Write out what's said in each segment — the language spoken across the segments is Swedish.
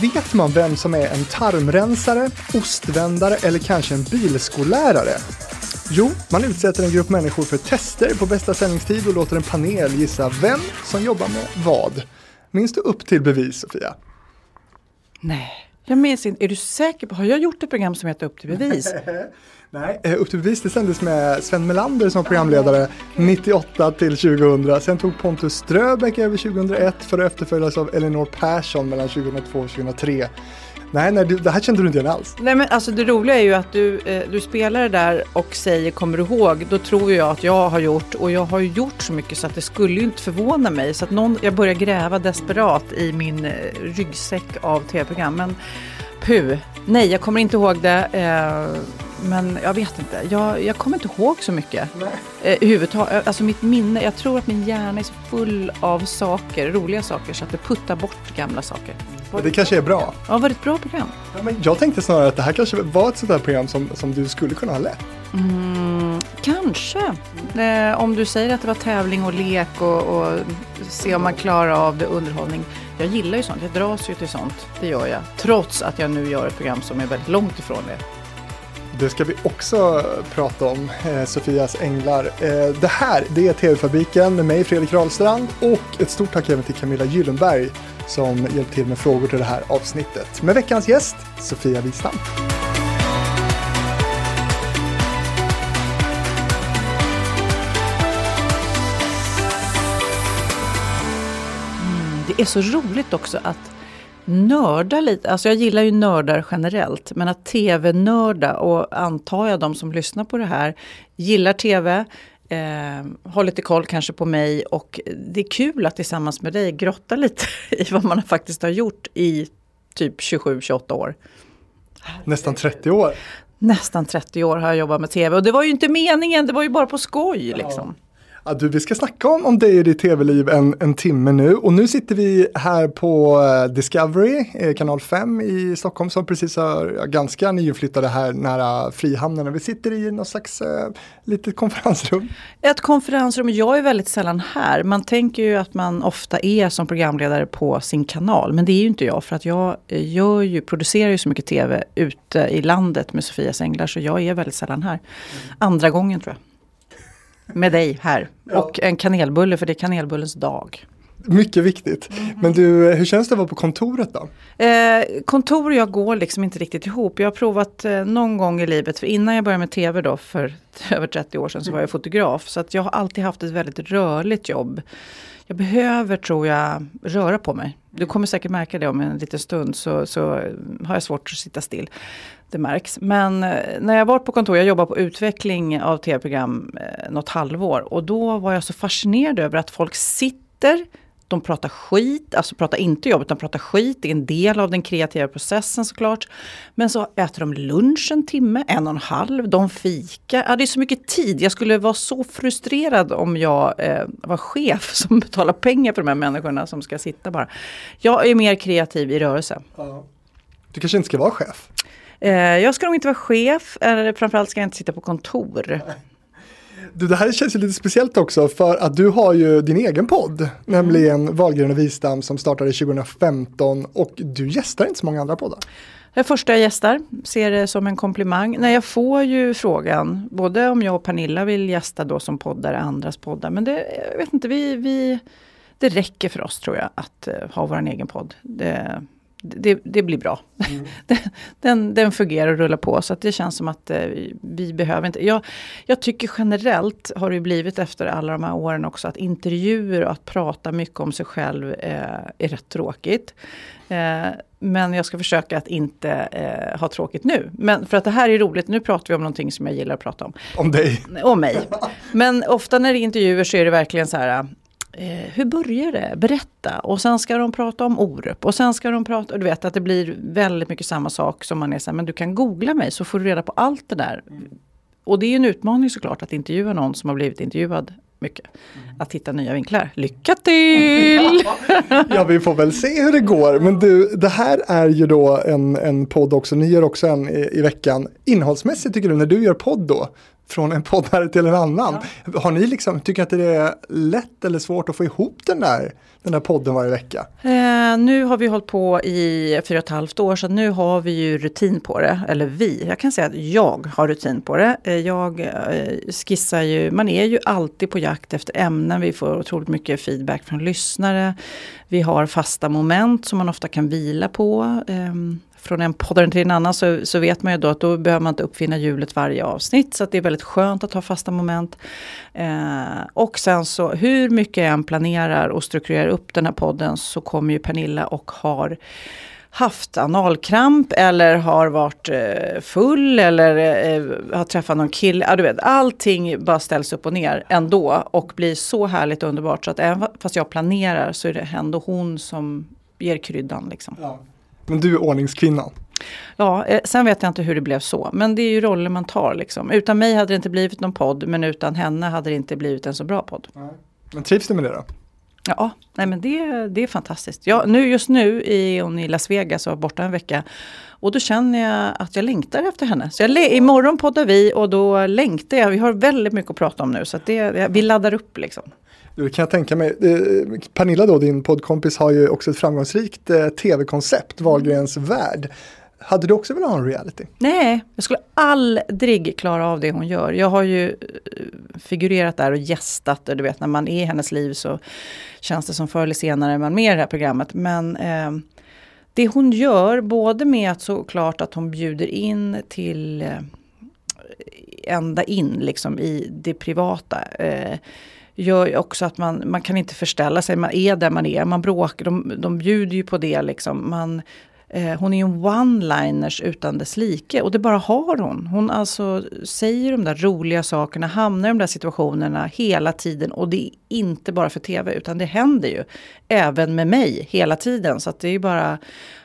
vet man vem som är en tarmrensare, ostvändare eller kanske en bilskollärare? Jo, man utsätter en grupp människor för tester på bästa sändningstid och låter en panel gissa vem som jobbar med vad. Minns du upp till bevis, Sofia? Nej, jag minns inte. Är du säker på, har jag gjort ett program som heter Upp till bevis? Nej, eh, Upp till bevis det sändes med Sven Melander som programledare 98 till 2000. Sen tog Pontus Ströbeck över 2001 för att efterföljas av Elinor Persson mellan 2002 och 2003. Nej, nej, det här kände du inte igen alls. Nej men alltså det roliga är ju att du, eh, du spelar det där och säger kommer du ihåg? Då tror jag att jag har gjort och jag har gjort så mycket så att det skulle ju inte förvåna mig. Så att någon, jag börjar gräva desperat i min eh, ryggsäck av tv-program. Men pu, nej jag kommer inte ihåg det. Eh, men jag vet inte, jag, jag kommer inte ihåg så mycket. Eh, huvudtaget, alltså mitt minne, jag tror att min hjärna är så full av saker, roliga saker så att det puttar bort gamla saker. Och det kanske är bra. Ja, var det ett bra program? Ja, men jag tänkte snarare att det här kanske var ett sånt där program som, som du skulle kunna ha lett. Mm, kanske. Eh, om du säger att det var tävling och lek och, och se om man klarar av det, underhållning. Jag gillar ju sånt, jag dras ju till sånt. Det gör jag. Trots att jag nu gör ett program som är väldigt långt ifrån det. Det ska vi också prata om, eh, Sofias änglar. Eh, det här, det är TV-fabriken med mig, Fredrik Rahlstrand och ett stort tack även till Camilla Gyllenberg som hjälpt till med frågor till det här avsnittet. Med veckans gäst, Sofia Wistam. Mm, det är så roligt också att nörda lite. Alltså jag gillar ju nördar generellt. Men att tv-nörda och antar jag de som lyssnar på det här gillar tv. Eh, har lite koll kanske på mig och det är kul att tillsammans med dig grotta lite i vad man faktiskt har gjort i typ 27-28 år. Nästan 30 år. Nästan 30 år har jag jobbat med tv och det var ju inte meningen, det var ju bara på skoj liksom. Ja, du, vi ska snacka om, om dig och ditt tv-liv en, en timme nu och nu sitter vi här på uh, Discovery, eh, kanal 5 i Stockholm som precis har ja, ganska nyinflyttade här nära Frihamnen. Vi sitter i något slags uh, litet konferensrum. Ett konferensrum, jag är väldigt sällan här. Man tänker ju att man ofta är som programledare på sin kanal men det är ju inte jag för att jag gör ju, producerar ju så mycket tv ute i landet med Sofias Änglar så jag är väldigt sällan här. Andra gången tror jag med dig här. Ja. Och en kanelbulle för det är kanelbullens dag. Mycket viktigt. Mm. Men du, hur känns det att vara på kontoret då? Eh, kontor och jag går liksom inte riktigt ihop. Jag har provat eh, någon gång i livet, för innan jag började med tv då för över 30 år sedan så var jag fotograf. Så att jag har alltid haft ett väldigt rörligt jobb. Jag behöver, tror jag, röra på mig. Du kommer säkert märka det om en liten stund så, så har jag svårt att sitta still det märks. Men eh, när jag var på kontor, jag jobbade på utveckling av tv-program eh, något halvår. Och då var jag så fascinerad över att folk sitter, de pratar skit, alltså pratar inte jobb utan pratar skit. Det är en del av den kreativa processen såklart. Men så äter de lunch en timme, en och en halv, de fikar. Ja, det är så mycket tid. Jag skulle vara så frustrerad om jag eh, var chef som betalar pengar för de här människorna som ska sitta bara. Jag är mer kreativ i rörelse. Ja. Du kanske inte ska vara chef? Eh, jag ska nog inte vara chef, eller framförallt ska jag inte sitta på kontor. Du, det här känns ju lite speciellt också för att du har ju din egen podd, mm. nämligen Wahlgren och Wistam som startade 2015 och du gästar inte så många andra poddar. Är första jag gästar, ser det som en komplimang. Nej, jag får ju frågan, både om jag och Pernilla vill gästa då som poddare, andras poddar, men det, jag vet inte, vi, vi, det räcker för oss tror jag att uh, ha vår egen podd. Det, det, det, blir bra. Mm. den, den fungerar och rullar på så att det känns som att eh, vi behöver inte. Jag, jag tycker generellt har det blivit efter alla de här åren också att intervjuer och att prata mycket om sig själv eh, är rätt tråkigt. Eh, men jag ska försöka att inte eh, ha tråkigt nu. Men för att det här är roligt, nu pratar vi om någonting som jag gillar att prata om. Om dig? Om mig. Men ofta när det är intervjuer så är det verkligen så här eh, hur börjar det? Berätta. Och sen ska de prata om Orup. Och sen ska de prata, och du vet att det blir väldigt mycket samma sak som man är så här, men du kan googla mig så får du reda på allt det där. Och det är en utmaning såklart att intervjua någon som har blivit intervjuad mycket. Mm. Att hitta nya vinklar. Lycka till! ja, vi får väl se hur det går. Men du, det här är ju då en, en podd också. Ni gör också en i, i veckan. Innehållsmässigt tycker du, när du gör podd då, från en poddare till en annan. Ja. Har ni liksom, tycker att det är lätt eller svårt att få ihop den där, den där podden varje vecka? Eh, nu har vi hållit på i fyra och ett halvt år så nu har vi ju rutin på det. Eller vi, jag kan säga att jag har rutin på det. Eh, jag eh, skissar ju, man är ju alltid på jakt efter ämnen. Vi får otroligt mycket feedback från lyssnare. Vi har fasta moment som man ofta kan vila på. Eh, från en poddare till en annan så, så vet man ju då att då behöver man inte uppfinna hjulet varje avsnitt. Så det är väldigt skönt att ha fasta moment. Eh, och sen så hur mycket jag än planerar och strukturerar upp den här podden så kommer ju Pernilla och har haft analkramp eller har varit eh, full eller eh, har träffat någon kille. Ja, du vet, allting bara ställs upp och ner ändå och blir så härligt och underbart. Så att även fast jag planerar så är det ändå hon som ger kryddan. Liksom. Ja. Men du är ordningskvinnan. Ja, eh, sen vet jag inte hur det blev så. Men det är ju roller man tar liksom. Utan mig hade det inte blivit någon podd. Men utan henne hade det inte blivit en så bra podd. Nej. Men trivs du med det då? Ja, nej men det, det är fantastiskt. Ja, nu, just nu är hon i Las Vegas och var borta en vecka. Och då känner jag att jag längtar efter henne. Så jag, imorgon poddar vi och då längtar jag. Vi har väldigt mycket att prata om nu. Så det, vi laddar upp liksom. Kan jag tänka mig. Eh, Pernilla då, din poddkompis, har ju också ett framgångsrikt eh, tv-koncept, Wahlgrens värld. Hade du också velat ha en reality? Nej, jag skulle aldrig klara av det hon gör. Jag har ju eh, figurerat där och gästat och du vet när man är i hennes liv så känns det som förr eller senare man med i det här programmet. Men eh, det hon gör, både med att såklart att hon bjuder in till eh, ända in liksom i det privata. Eh, gör också att man, man kan inte förställa sig, man är där man är, man bråkar, de, de bjuder ju på det liksom. Man, eh, hon är ju en one-liners utan dess like och det bara har hon. Hon alltså säger de där roliga sakerna, hamnar i de där situationerna hela tiden och det är inte bara för tv utan det händer ju även med mig hela tiden. Så att det är ju bara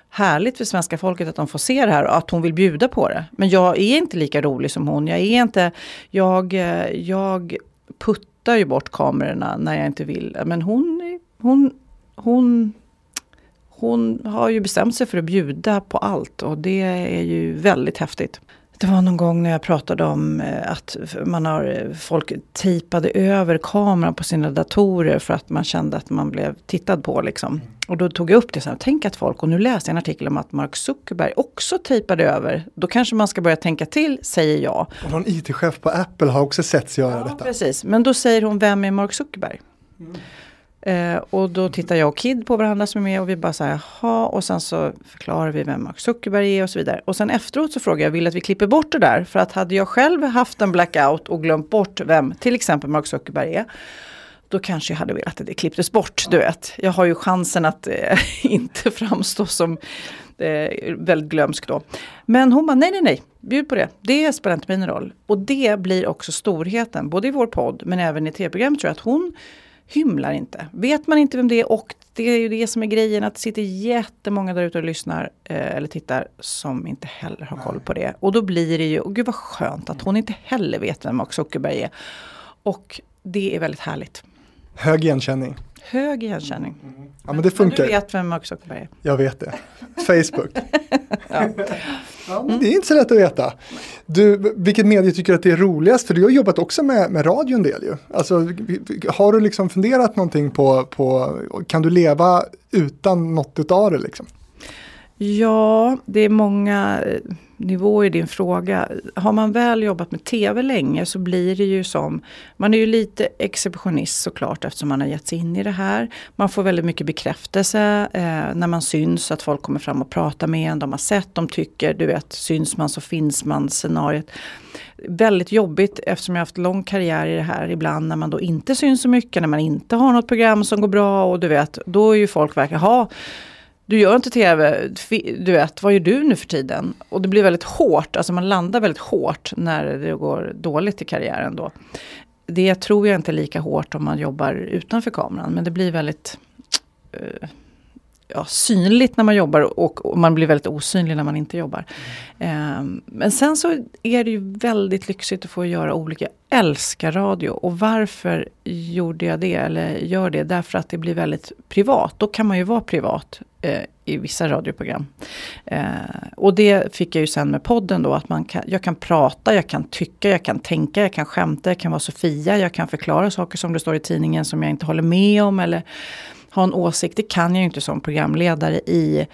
härligt för svenska folket att de får se det här och att hon vill bjuda på det. Men jag är inte lika rolig som hon. Jag är inte, jag, eh, jag puttar puttar ju bort kamerorna när jag inte vill. Men hon, hon, hon, hon har ju bestämt sig för att bjuda på allt och det är ju väldigt häftigt. Det var någon gång när jag pratade om eh, att man har, eh, folk tejpade över kameran på sina datorer för att man kände att man blev tittad på. Liksom. Och då tog jag upp det, så här, tänk att folk, och nu läste jag en artikel om att Mark Zuckerberg också tejpade över. Då kanske man ska börja tänka till, säger jag. Och någon IT-chef på Apple har också setts göra ja, detta. Precis, men då säger hon, vem är Mark Zuckerberg? Mm. Eh, och då tittar jag och Kid på varandra som är med och vi bara säger jaha och sen så förklarar vi vem Mark Zuckerberg är och så vidare. Och sen efteråt så frågar jag, vill att vi klipper bort det där? För att hade jag själv haft en blackout och glömt bort vem till exempel Mark Zuckerberg är då kanske jag hade velat att det klipptes bort, du vet. Jag har ju chansen att eh, inte framstå som eh, väldigt glömsk då. Men hon bara, nej, nej, nej, bjud på det. Det spelar inte min roll. Och det blir också storheten, både i vår podd men även i tv-program tror jag, att hon hymlar inte. Vet man inte vem det är och det är ju det som är grejen att det sitter jättemånga där ute och lyssnar eh, eller tittar som inte heller har koll på det. Och då blir det ju, och gud vad skönt att hon inte heller vet vem Mark Zuckerberg är. Och det är väldigt härligt. Hög igenkänning. Hög igenkänning. Mm, mm. Ja men det funkar. Men du vet vem Mark Zuckerberg är? Jag vet det. Facebook. ja. ja det är inte så lätt att veta. Du, vilket medie tycker du att det är roligast? För du har jobbat också med, med radio en del ju. Alltså, har du liksom funderat någonting på, på, kan du leva utan något av det liksom? Ja, det är många nivå i din fråga. Har man väl jobbat med tv länge så blir det ju som, man är ju lite exceptionist såklart eftersom man har gett sig in i det här. Man får väldigt mycket bekräftelse eh, när man syns, att folk kommer fram och pratar med en, de har sett, de tycker, du vet, syns man så finns man scenariet. Väldigt jobbigt eftersom jag haft lång karriär i det här ibland när man då inte syns så mycket, när man inte har något program som går bra och du vet, då är ju folk verkligen, ha du gör inte tv, du vet, vad gör du nu för tiden? Och det blir väldigt hårt, alltså man landar väldigt hårt när det går dåligt i karriären då. Det tror jag inte är lika hårt om man jobbar utanför kameran, men det blir väldigt uh, ja, synligt när man jobbar och, och, man blir väldigt osynlig när man inte jobbar. Mm. Um, men sen så är det ju väldigt lyxigt att få göra olika, jag älskar radio och varför gjorde jag det eller gör det? Därför att det blir väldigt privat. Då kan man ju vara privat eh, i vissa radioprogram. Eh, och det fick jag ju sen med podden då, att man kan, jag kan prata, jag kan tycka, jag kan tänka, jag kan skämta, jag kan vara Sofia, jag kan förklara saker som det står i tidningen som jag inte håller med om eller ha en åsikt. Det kan jag ju inte som programledare i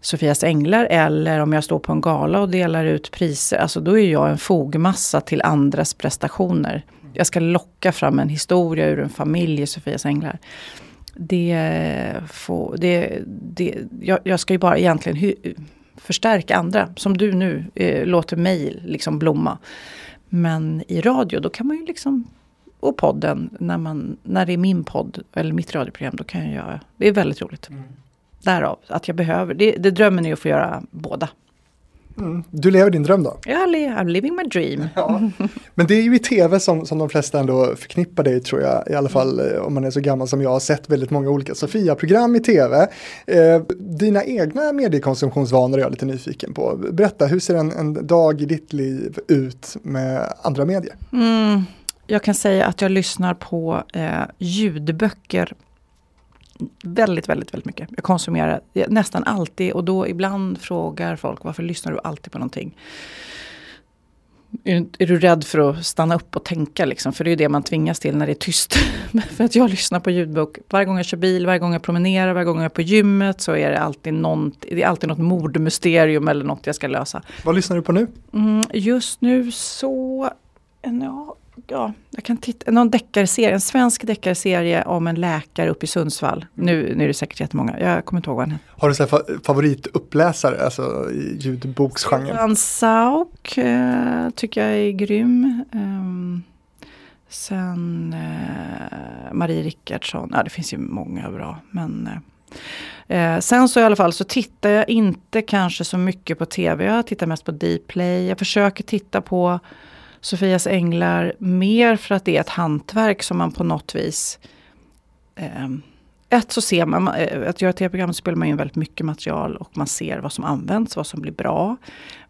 Sofias Änglar eller om jag står på en gala och delar ut priser. Alltså då är jag en fogmassa till andras prestationer. Jag ska locka fram en historia ur en familj i Sofias Änglar. Det får, det, det, jag, jag ska ju bara egentligen hy, förstärka andra. Som du nu eh, låter mig liksom blomma. Men i radio då kan man ju liksom och podden, när, man, när det är min podd eller mitt radioprogram, då kan jag göra, det är väldigt roligt. Mm. Därav att jag behöver, det, det drömmen är att få göra båda. Mm. Du lever din dröm då? Ja, I'm living my dream. Ja. Men det är ju i tv som, som de flesta ändå förknippar dig tror jag, i alla fall eh, om man är så gammal som jag har sett väldigt många olika Sofia-program i tv. Eh, dina egna mediekonsumtionsvanor är jag lite nyfiken på. Berätta, hur ser en, en dag i ditt liv ut med andra medier? Mm. Jag kan säga att jag lyssnar på eh, ljudböcker väldigt, väldigt, väldigt mycket. Jag konsumerar nästan alltid och då ibland frågar folk varför lyssnar du alltid på någonting? Är, är du rädd för att stanna upp och tänka liksom? För det är det man tvingas till när det är tyst. för att jag lyssnar på ljudbok. Varje gång jag kör bil, varje gång jag promenerar, varje gång jag är på gymmet så är det alltid, någon, det är alltid något mordmysterium eller något jag ska lösa. Vad lyssnar du på nu? Mm, just nu så, ja, ja, jag kan titta, någon deckarserie, en svensk deckarserie om en läkare uppe i Sundsvall. Nu, nu är det säkert jättemånga, jag kommer inte ihåg vad han Har du så favorituppläsare, alltså i ljudboksgenren? Stefan Sauk eh, tycker jag är grym. Um, sen eh, Marie Rickardsson, ja det finns ju många bra. Men, eh, sen så i alla fall så tittar jag inte kanske så mycket på tv. Jag tittar mest på Dplay. Jag försöker titta på Sofias Änglar mer för att det är ett hantverk som man på något vis eh, ett så ser man, eh, att göra tv-program spelar man in väldigt mycket material och man ser vad som används, vad som blir bra.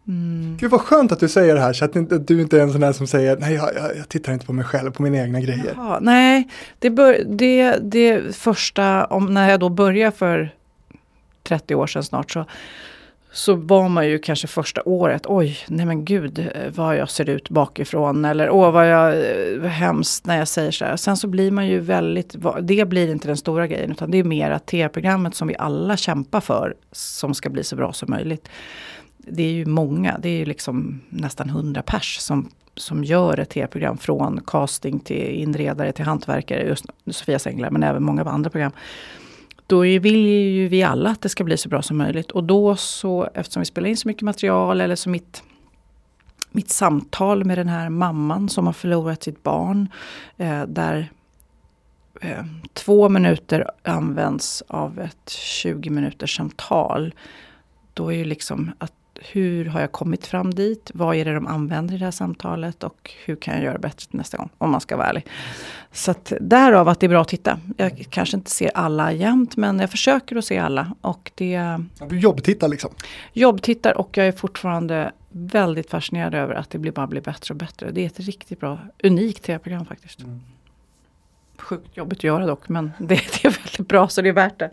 Mm. Gud vad skönt att du säger det här så att du inte är en sån där som säger nej jag, jag, tittar inte på mig själv, på mina egna grejer. Jaha, nej, det, bör, det, det första, om, när jag då börjar för 30 år sedan snart så så var man ju kanske första året, oj, nej men gud eh, vad jag ser ut bakifrån eller åh vad jag, eh, vad hemskt när jag säger så här. Sen så blir man ju väldigt, det blir inte den stora grejen utan det är mer att tv-programmet som vi alla kämpar för som ska bli så bra som möjligt. Det är ju många, det är ju liksom nästan hundra pers som som gör ett tv-program från casting till inredare till hantverkare, just Sofias Änglar men även många andra program då vill ju vi alla att det ska bli så bra som möjligt. Och då så, eftersom vi spelar in så mycket material, eller så mitt, mitt samtal med den här mamman som har förlorat sitt barn. Eh, där eh, två minuter används av ett 20 minuters samtal. Då är ju liksom att hur har jag kommit fram dit? Vad är det de använder i det här samtalet? Och hur kan jag göra bättre nästa gång? Om man ska vara ärlig. Så att därav att det är bra att titta. Jag kanske inte ser alla jämt men jag försöker att se alla. Och det, du jobbtittar liksom? Jobbtittar och jag är fortfarande väldigt fascinerad över att det bara blir bättre och bättre. Det är ett riktigt bra, unikt tv-program faktiskt. Mm. Sjukt jobbigt att göra dock men det, det är väldigt bra så det är värt det.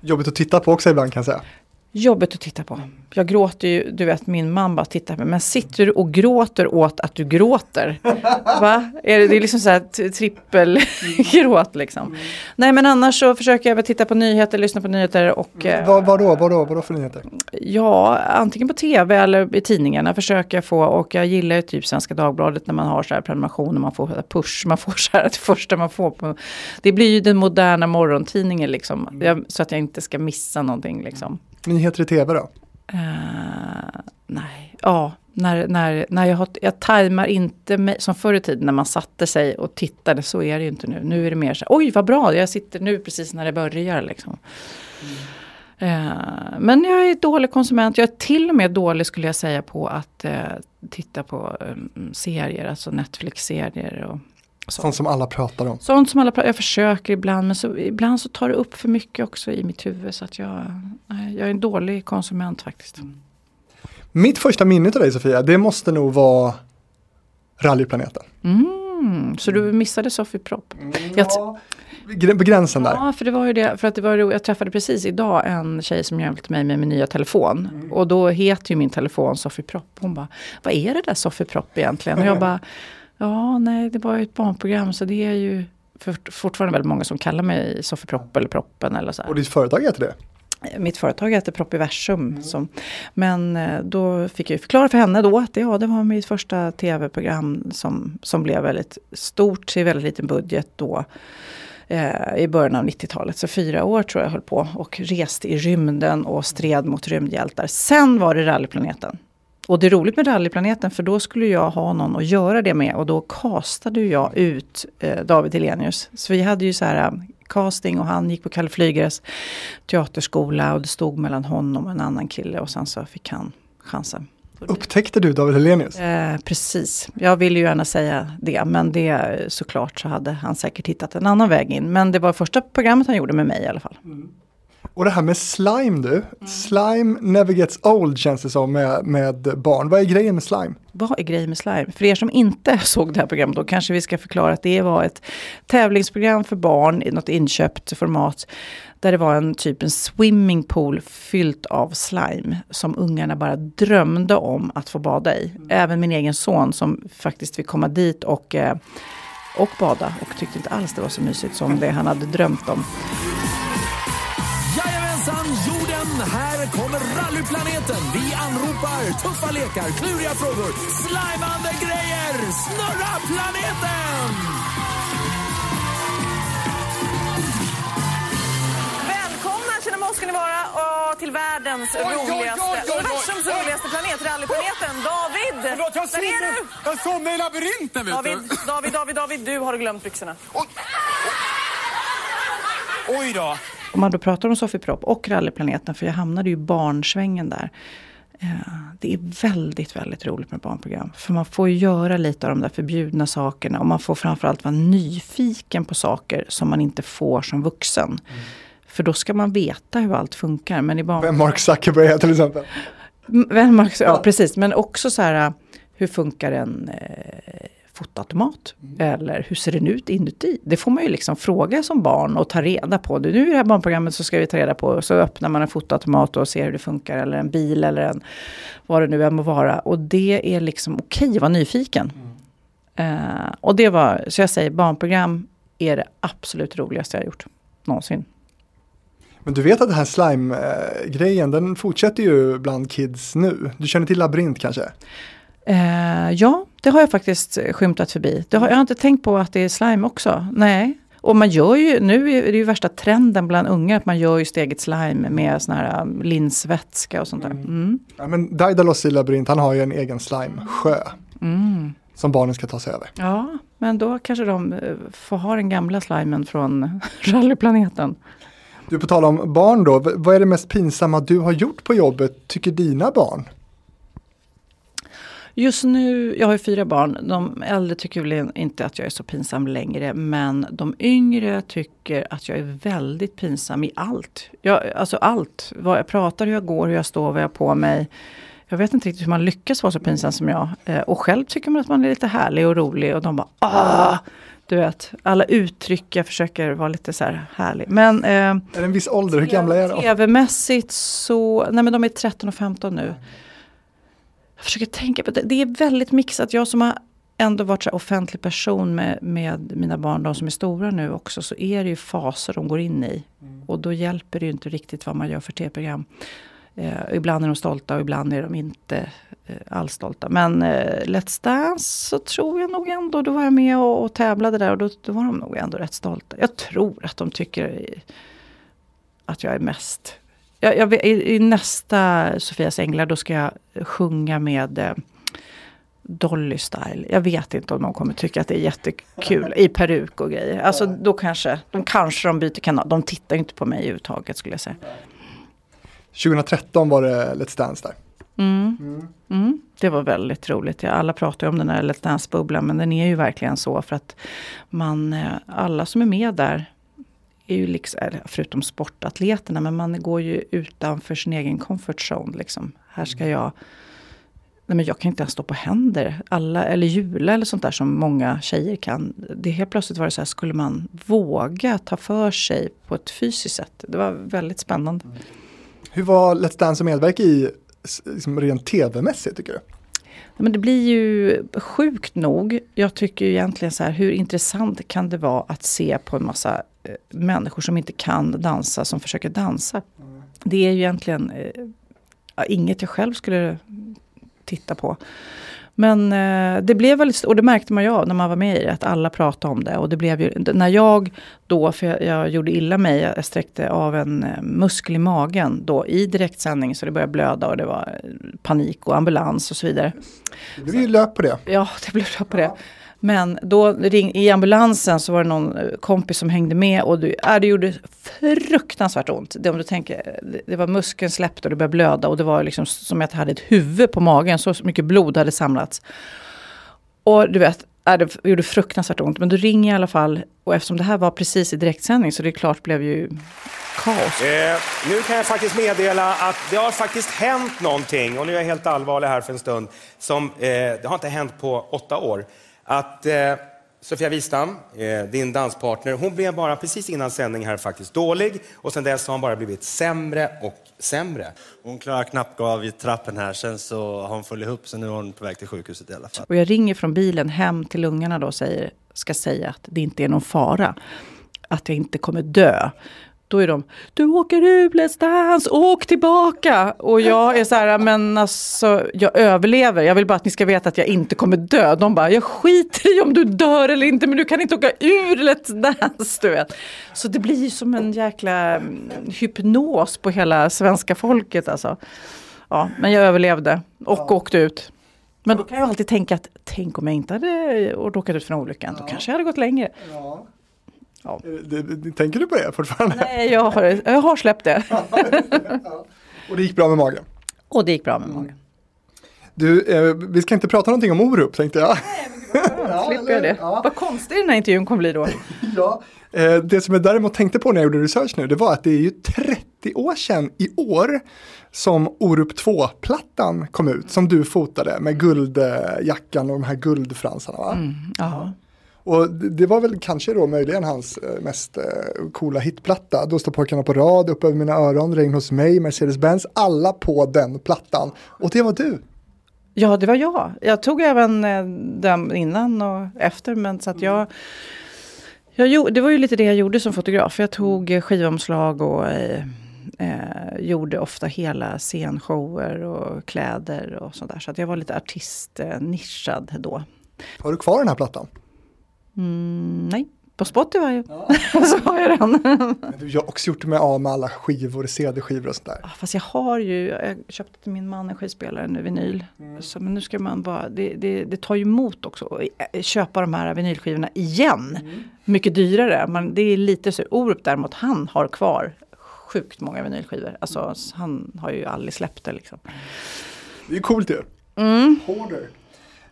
Jobbigt att titta på också ibland kan jag säga jobbigt att titta på. Jag gråter ju, du vet min man bara tittar på mig. Men sitter du och gråter åt att du gråter? Va? Är det, det är liksom så här trippelgråt liksom. Mm. Nej men annars så försöker jag titta på nyheter, lyssna på nyheter och... Vad, vadå, vadå, vadå för nyheter? Ja, antingen på tv eller i tidningarna försöker jag få och jag gillar ju typ Svenska Dagbladet när man har så här prenumerationer, man får push, man får så här det första man får på... Det blir ju den moderna morgontidningen liksom. Mm. Jag, så att jag inte ska missa någonting liksom. Nyheter i tv då? Uh, nej, ja. När, när, när jag, har, jag tajmar inte mig, som förr i tiden när man satte sig och tittade, så är det ju inte nu. Nu är det mer så oj vad bra, jag sitter nu precis när det börjar. Liksom. Mm. Uh, men jag är dålig konsument, jag är till och med dålig skulle jag säga på att uh, titta på um, serier, alltså Netflix-serier. Och, så. Sånt som alla pratar om. Sånt som alla pratar Jag försöker ibland men så, ibland så tar det upp för mycket också i mitt huvud. Så att jag, jag är en dålig konsument faktiskt. Mitt första minne av dig Sofia, det måste nog vara Rallyplaneten. Mm, så du missade Sofie Propp? Mm, ja. På gränsen där? Ja, för det var ju det. För att det var, jag träffade precis idag en tjej som hjälpte mig med min nya telefon. Mm. Och då heter ju min telefon Sofie Propp. Hon bara, vad är det där Sofie Propp egentligen? Och jag bara, ja nej det var ju ett barnprogram så det är ju för, fortfarande väldigt många som kallar mig Sofie Propp eller Proppen eller så. Och ditt företag heter det? Mitt företag heter Propiversum. Mm. Som, men eh, då fick jag förklara för henne då att det, ja, det var mitt första tv-program som, som blev väldigt stort till väldigt liten budget då. Eh, I början av 90-talet. Så fyra år tror jag höll på och reste i rymden och stred mot rymdhjältar. Sen var det Rallyplaneten. Och det är roligt med Rallyplaneten för då skulle jag ha någon att göra det med och då kastade jag ut eh, David Helenius. Så vi hade ju så här eh, casting och han gick på Kalle Flygares teaterskola och det stod mellan honom och en annan kille och sen så fick han chansen. Upptäckte du David Helenius? Eh, precis, jag vill ju gärna säga det men det såklart så hade han säkert hittat en annan väg in. Men det var första programmet han gjorde med mig i alla fall. Mm. Och det här med slime du, mm. slime never gets old känns det som med, med barn. Vad är grejen med slime? Vad är grejen med slime? För er som inte såg det här programmet då kanske vi ska förklara att det var ett tävlingsprogram för barn i något inköpt format. Där det var en typ en swimmingpool fyllt av slime som ungarna bara drömde om att få bada i. Mm. Även min egen son som faktiskt fick komma dit och, eh, och bada och tyckte inte alls det var så mysigt som det han hade drömt om. Här kommer rallyplaneten. Vi anropar tuffa lekar, kluriga frågor, slimande grejer. Snurra planeten! Välkomna Kinemo ska ni vara och till världens oj, roligaste, universums roligaste planet, rallyplaneten. David, Förlåt, jag där är du! Jag somnade i labyrinten vet David, du. David, David, David, du har glömt byxorna. Oj, oj då om man då pratar om Sofie Propp och Rallyplaneten, för jag hamnade ju barnsvängen där. Eh, det är väldigt, väldigt roligt med barnprogram. För man får göra lite av de där förbjudna sakerna och man får framförallt vara nyfiken på saker som man inte får som vuxen. Mm. För då ska man veta hur allt funkar. Men i barn... Vem Mark Zuckerberg är till exempel. Vem Mark, ja, precis, men också så här hur funkar en eh, fotoautomat? Mm. Eller hur ser den ut inuti? Det får man ju liksom fråga som barn och ta reda på. Nu i det här barnprogrammet så ska vi ta reda på, så öppnar man en fotoautomat och ser hur det funkar. Eller en bil eller en, vad det nu än må vara. Och det är liksom okej att vara nyfiken. Mm. Uh, och det var, så jag säger barnprogram är det absolut roligaste jag har gjort någonsin. Men du vet att den här slime-grejen, eh, den fortsätter ju bland kids nu. Du känner till labyrint kanske? Eh, ja, det har jag faktiskt skymtat förbi. Det har, jag har inte tänkt på att det är slime också. Nej. Och man gör ju, nu är det ju värsta trenden bland unga att man gör ju steget slime med sån här um, linsvätska och sånt där. Mm. mm. Ja, men Daidalos i labyrint, han har ju en egen slime-sjö. Mm. Som barnen ska ta sig över. Ja, men då kanske de eh, får ha den gamla slimen från rallyplaneten. Du, på tal om barn då, vad är det mest pinsamma du har gjort på jobbet, tycker dina barn? Just nu, jag har ju fyra barn. De äldre tycker väl inte att jag är så pinsam längre. Men de yngre tycker att jag är väldigt pinsam i allt. Jag, alltså allt. Vad jag pratar, hur jag går, hur jag står, vad jag har på mig. Jag vet inte riktigt hur man lyckas vara så pinsam som jag. Eh, och själv tycker man att man är lite härlig och rolig. Och de bara ah! Du vet, alla uttryck, jag försöker vara lite så här härlig. Men, eh, är det en viss ålder? Hur gamla är de? TV-mässigt så, nej men de är 13 och 15 nu. Jag försöker tänka på det. Det är väldigt mixat. Jag som har ändå varit så offentlig person med, med mina barn, de som är stora nu också, så är det ju faser de går in i. Mm. Och då hjälper det ju inte riktigt vad man gör för tv-program. Eh, ibland är de stolta och ibland är de inte eh, alls stolta. Men eh, Let's Dance så tror jag nog ändå, då var jag med och, och tävlade där och då, då var de nog ändå rätt stolta. Jag tror att de tycker att jag är mest jag, jag, i, I nästa Sofias Änglar då ska jag sjunga med eh, Dolly Style. Jag vet inte om de kommer tycka att det är jättekul i peruk och grejer. Alltså då kanske, de kanske de byter kanal. De tittar inte på mig överhuvudtaget skulle jag säga. 2013 var det Let's Dance där. Mm. Mm. Mm. Det var väldigt roligt. Alla pratar ju om den här Let's Dance-bubblan men den är ju verkligen så för att man, eh, alla som är med där är ju liksom, förutom sportatleterna, men man går ju utanför sin egen comfort zone. Liksom. Här ska mm. jag Nej, men jag kan inte ens stå på händer. Alla, eller jula eller sånt där som många tjejer kan. Det helt plötsligt var det så här, skulle man våga ta för sig på ett fysiskt sätt? Det var väldigt spännande. Hur var Let's Dance att medverka i liksom rent tv-mässigt tycker du? Men det blir ju sjukt nog. Jag tycker ju egentligen så här, hur intressant kan det vara att se på en massa människor som inte kan dansa, som försöker dansa. Det är ju egentligen eh, inget jag själv skulle titta på. Men eh, det blev väldigt, och det märkte man ju av när man var med i det, att alla pratade om det. Och det blev ju, när jag då, för jag, jag gjorde illa mig, jag sträckte av en eh, muskel i magen då i direktsändning så det började blöda och det var panik och ambulans och så vidare. Det blev ju löp på det. Ja, det blev löp på det. Men då ring, i ambulansen så var det någon eh, kompis som hängde med och det, äh, det gjorde fruktansvärt ont. Det, om du tänker, det, var muskeln släppte och det började blöda och det var liksom som att jag hade ett huvud på magen. Så mycket blod hade samlats. Och du vet, äh, det gjorde fruktansvärt ont. Men du ringer i alla fall och eftersom det här var precis i direktsändning så det är klart blev ju kaos. Eh, nu kan jag faktiskt meddela att det har faktiskt hänt någonting och nu är jag helt allvarlig här för en stund. Som, eh, det har inte hänt på åtta år att eh, Sofia Wistam, eh, din danspartner, hon blev bara precis innan sändning här faktiskt dålig och sen dess har hon bara blivit sämre och sämre. Hon klarar knappt gå av i trappen här, sen så har hon fallit ihop så nu är hon på väg till sjukhuset i alla fall. Och jag ringer från bilen hem till ungarna då och säger, ska säga att det inte är någon fara. Att jag inte kommer dö. Då är de, du åker ut, Let's Dance, åk tillbaka! Och jag är så här, men alltså jag överlever, jag vill bara att ni ska veta att jag inte kommer dö. De bara, jag skiter i om du dör eller inte, men du kan inte åka ur Let's Dance, du vet. Så det blir som en jäkla mm, hypnos på hela svenska folket alltså. Ja, men jag överlevde och ja. åkte ut. Men då kan jag alltid tänka att tänk om jag inte hade råkat ut för en olyckan, ja. då kanske jag hade gått längre. Ja. Ja. Eh, tänker du på det fortfarande? Nej, jag har, jag har släppt det. Och det gick bra med magen? Och det gick bra med magen. Du, eh, vi ska inte prata någonting om Orup tänkte jag. Nej, ja, slipper jag det. Ja. Vad konstig den här intervjun kommer bli då. ja, eh, det som jag däremot tänkte på när jag gjorde research nu, det var att det är ju 30 år sedan i år som Orup 2-plattan kom ut, som du fotade med guldjackan och de här guldfransarna. Va? Mm, ja. Och det var väl kanske då möjligen hans eh, mest eh, coola hitplatta. Då står pojkarna på rad, upp över mina öron, regn hos mig, Mercedes-Benz, alla på den plattan. Och det var du. Ja, det var jag. Jag tog även eh, den innan och efter, men så att jag jag, det var ju lite det jag gjorde som fotograf. Jag tog skivomslag och eh, gjorde ofta hela scenshower och kläder och sådär. Så att jag var lite artistnischad då. Har du kvar den här plattan? Mm, nej, på Spotify ja. så har jag den. Men du har också gjort mig av med alla skivor, CD-skivor och sånt där. Ja, fast jag har ju, jag köpte till min man en skivspelare, nu vinyl. Mm. Så, men nu ska man bara, det, det, det tar ju emot också att eh, köpa de här vinylskivorna igen. Mm. Mycket dyrare, men det är lite så. Orup däremot, han har kvar sjukt många vinylskivor. Alltså han har ju aldrig släppt det liksom. Det är coolt ju. Mm. Hoarder.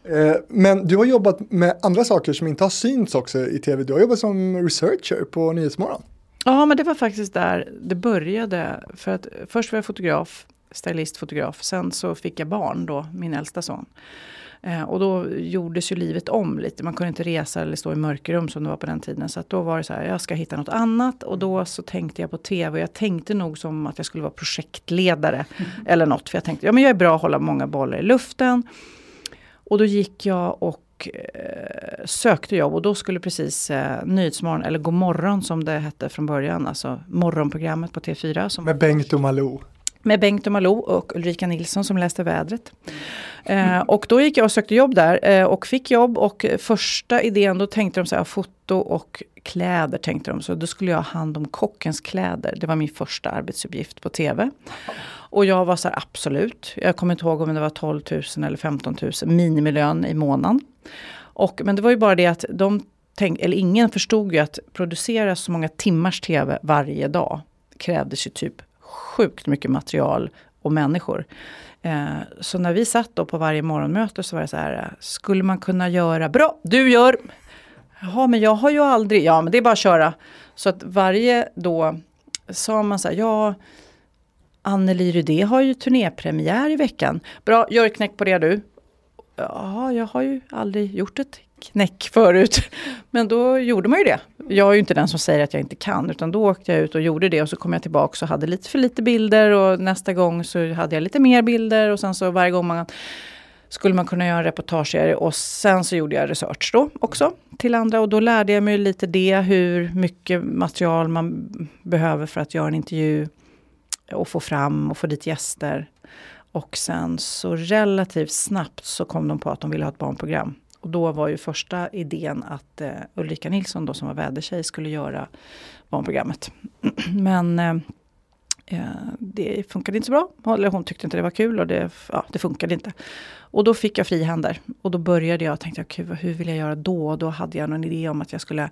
Eh, men du har jobbat med andra saker som inte har synts också i tv. Du har jobbat som researcher på Nyhetsmorgon. Ja, men det var faktiskt där det började. För att först var jag fotograf, stylistfotograf. Sen så fick jag barn då, min äldsta son. Eh, och då gjordes ju livet om lite. Man kunde inte resa eller stå i mörkerrum som det var på den tiden. Så då var det så här, jag ska hitta något annat. Och då så tänkte jag på tv. Jag tänkte nog som att jag skulle vara projektledare. Mm. Eller något. För jag tänkte, ja men jag är bra att hålla många bollar i luften. Och då gick jag och eh, sökte jobb och då skulle precis eh, Nyhetsmorgon, eller God morgon som det hette från början, alltså morgonprogrammet på T4. Som Med Bengt och Malou. Med Bengt och Malou och Ulrika Nilsson som läste vädret. Eh, och då gick jag och sökte jobb där eh, och fick jobb och första idén då tänkte de så här, foto och kläder tänkte de. Så då skulle jag ha hand om kockens kläder. Det var min första arbetsuppgift på tv. Och jag var så här, absolut. Jag kommer inte ihåg om det var 12 000 eller 15 000 minimilön i månaden. Och, men det var ju bara det att de tänk, eller ingen förstod ju att producera så många timmars tv varje dag krävdes ju typ sjukt mycket material och människor. Eh, så när vi satt då på varje morgonmöte så var det så här, skulle man kunna göra, bra, du gör! Jaha, men jag har ju aldrig, ja men det är bara att köra. Så att varje då sa man så här, ja Anneli Rydé har ju turnépremiär i veckan. Bra, gör ett knäck på det du. Ja, jag har ju aldrig gjort ett knäck förut. Men då gjorde man ju det. Jag är ju inte den som säger att jag inte kan, utan då åkte jag ut och gjorde det och så kom jag tillbaka och hade lite för lite bilder och nästa gång så hade jag lite mer bilder och sen så varje gång man skulle man kunna göra en reportageserie och sen så gjorde jag research då också till andra och då lärde jag mig lite det, hur mycket material man behöver för att göra en intervju och få fram och få dit gäster. Och sen så relativt snabbt så kom de på att de ville ha ett barnprogram. Och då var ju första idén att eh, Ulrika Nilsson då som var vädertjej skulle göra barnprogrammet. Men eh, eh, det funkade inte så bra. Eller hon tyckte inte det var kul och det, ja, det funkade inte. Och då fick jag frihänder. Och då började jag och tänkte, okay, hur vill jag göra då? Och då hade jag någon idé om att jag skulle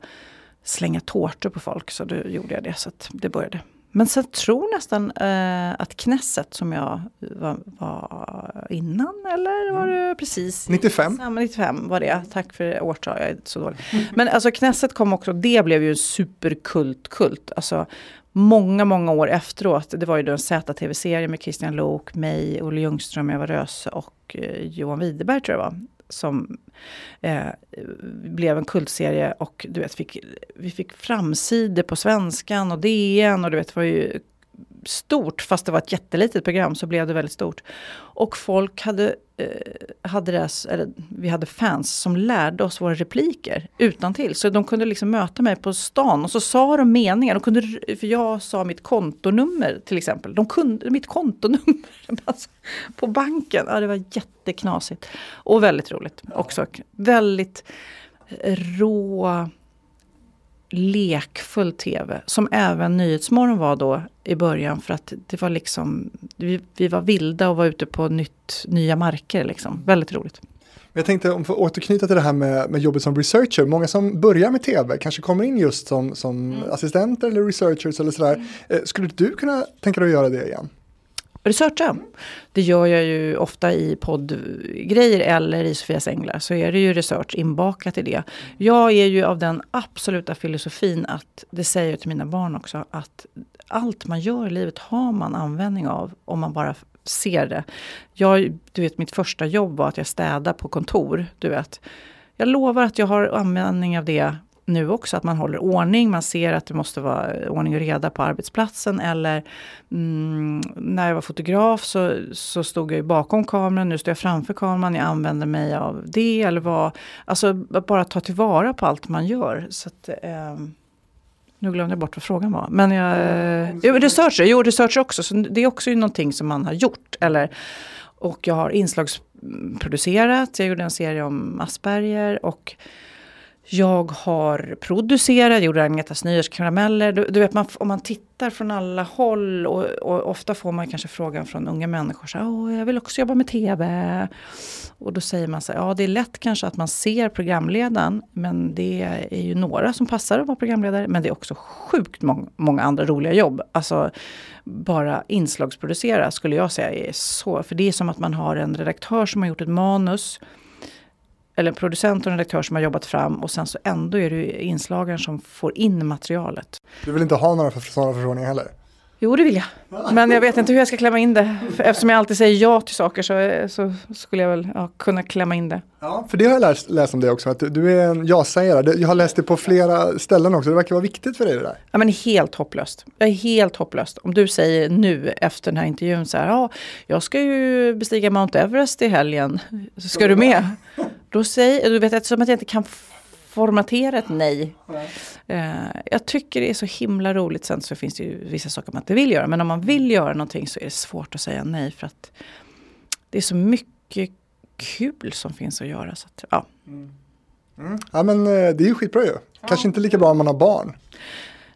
slänga tårtor på folk. Så då gjorde jag det. Så det började. Men sen tror nästan eh, att Knesset som jag var, var, innan, eller var det precis? 95. Samma 95 var det. Tack för årtal, jag är så dålig. Men alltså Knesset kom också, det blev ju en superkult-kult. Alltså många, många år efteråt. Det var ju då en ZTV-serie med Christian Lok, mig, Olle Ljungström, Eva Röse och eh, Johan Widerberg tror jag var som eh, blev en kultserie och du vet, fick, vi fick framsidor på svenskan och DN och du vet, det var ju stort, fast det var ett jättelitet program så blev det väldigt stort. Och folk hade, hade det, eller vi hade fans som lärde oss våra repliker utan till. Så de kunde liksom möta mig på stan och så sa de meningar. De kunde, för jag sa mitt kontonummer till exempel. De kunde mitt kontonummer alltså, på banken. Ja, det var jätteknasigt. Och väldigt roligt också. Väldigt rå lekfull tv. Som även Nyhetsmorgon var då i början. För att det var liksom, vi, vi var vilda och var ute på nytt, nya marker. Liksom. Väldigt roligt. Jag tänkte om för återknyta till det här med, med jobbet som researcher. Många som börjar med tv kanske kommer in just som, som mm. assistenter eller researchers eller sådär. Mm. Skulle du kunna tänka dig att göra det igen? Researcha. Det gör jag ju ofta i poddgrejer eller i Sofias Änglar. Så är det ju research inbakat i det. Jag är ju av den absoluta filosofin att, det säger jag till mina barn också, att allt man gör i livet har man användning av om man bara ser det. Jag, du vet, mitt första jobb var att jag städade på kontor. Du vet. Jag lovar att jag har användning av det nu också, att man håller ordning. Man ser att det måste vara ordning och reda på arbetsplatsen. Eller mm, när jag var fotograf så, så stod jag bakom kameran, nu står jag framför kameran. Jag använder mig av det. Eller vad, alltså bara ta tillvara på allt man gör. Så att, eh, nu glömde jag bort vad frågan var. Men jag, eh, research, jo research också. Så det är också någonting som man har gjort. Eller, och jag har inslagsproducerat. Jag gjorde en serie om Asperger. och jag har producerat, gjorde Agnetas nyårskarameller. Du, du, vet, man, om man tittar från alla håll och, och, ofta får man kanske frågan från unga människor. Så, Åh, jag vill också jobba med tv. Och då säger man så här, ja det är lätt kanske att man ser programledaren. Men det är ju några som passar att vara programledare. Men det är också sjukt må många andra roliga jobb. Alltså bara inslagsproducera skulle jag säga är så. För det är som att man har en redaktör som har gjort ett manus eller en producent och en redaktör som har jobbat fram och sen så ändå är det inslagaren som får in materialet. Du vill inte ha några sådana förfrågningar heller? Jo, det vill jag. Men jag vet inte hur jag ska klämma in det. För eftersom jag alltid säger ja till saker så, så skulle jag väl ja, kunna klämma in det. Ja, för det har jag läst, läst om det också, att du är en ja-sägare. Jag har läst det på flera ställen också, det verkar vara viktigt för dig det där. Ja, men helt hopplöst. Jag är helt hopplöst. Om du säger nu efter den här intervjun så här, ja, jag ska ju bestiga Mount Everest i helgen. Ska du med? Då säger, du vet eftersom att jag inte kan formatera ett nej. Uh, jag tycker det är så himla roligt. Sen så finns det ju vissa saker man inte vill göra. Men om man vill göra någonting så är det svårt att säga nej. För att det är så mycket kul som finns att göra. Så att, ja. Mm. Mm. ja men eh, det är ju skitbra ju. Kanske inte lika bra om man har barn.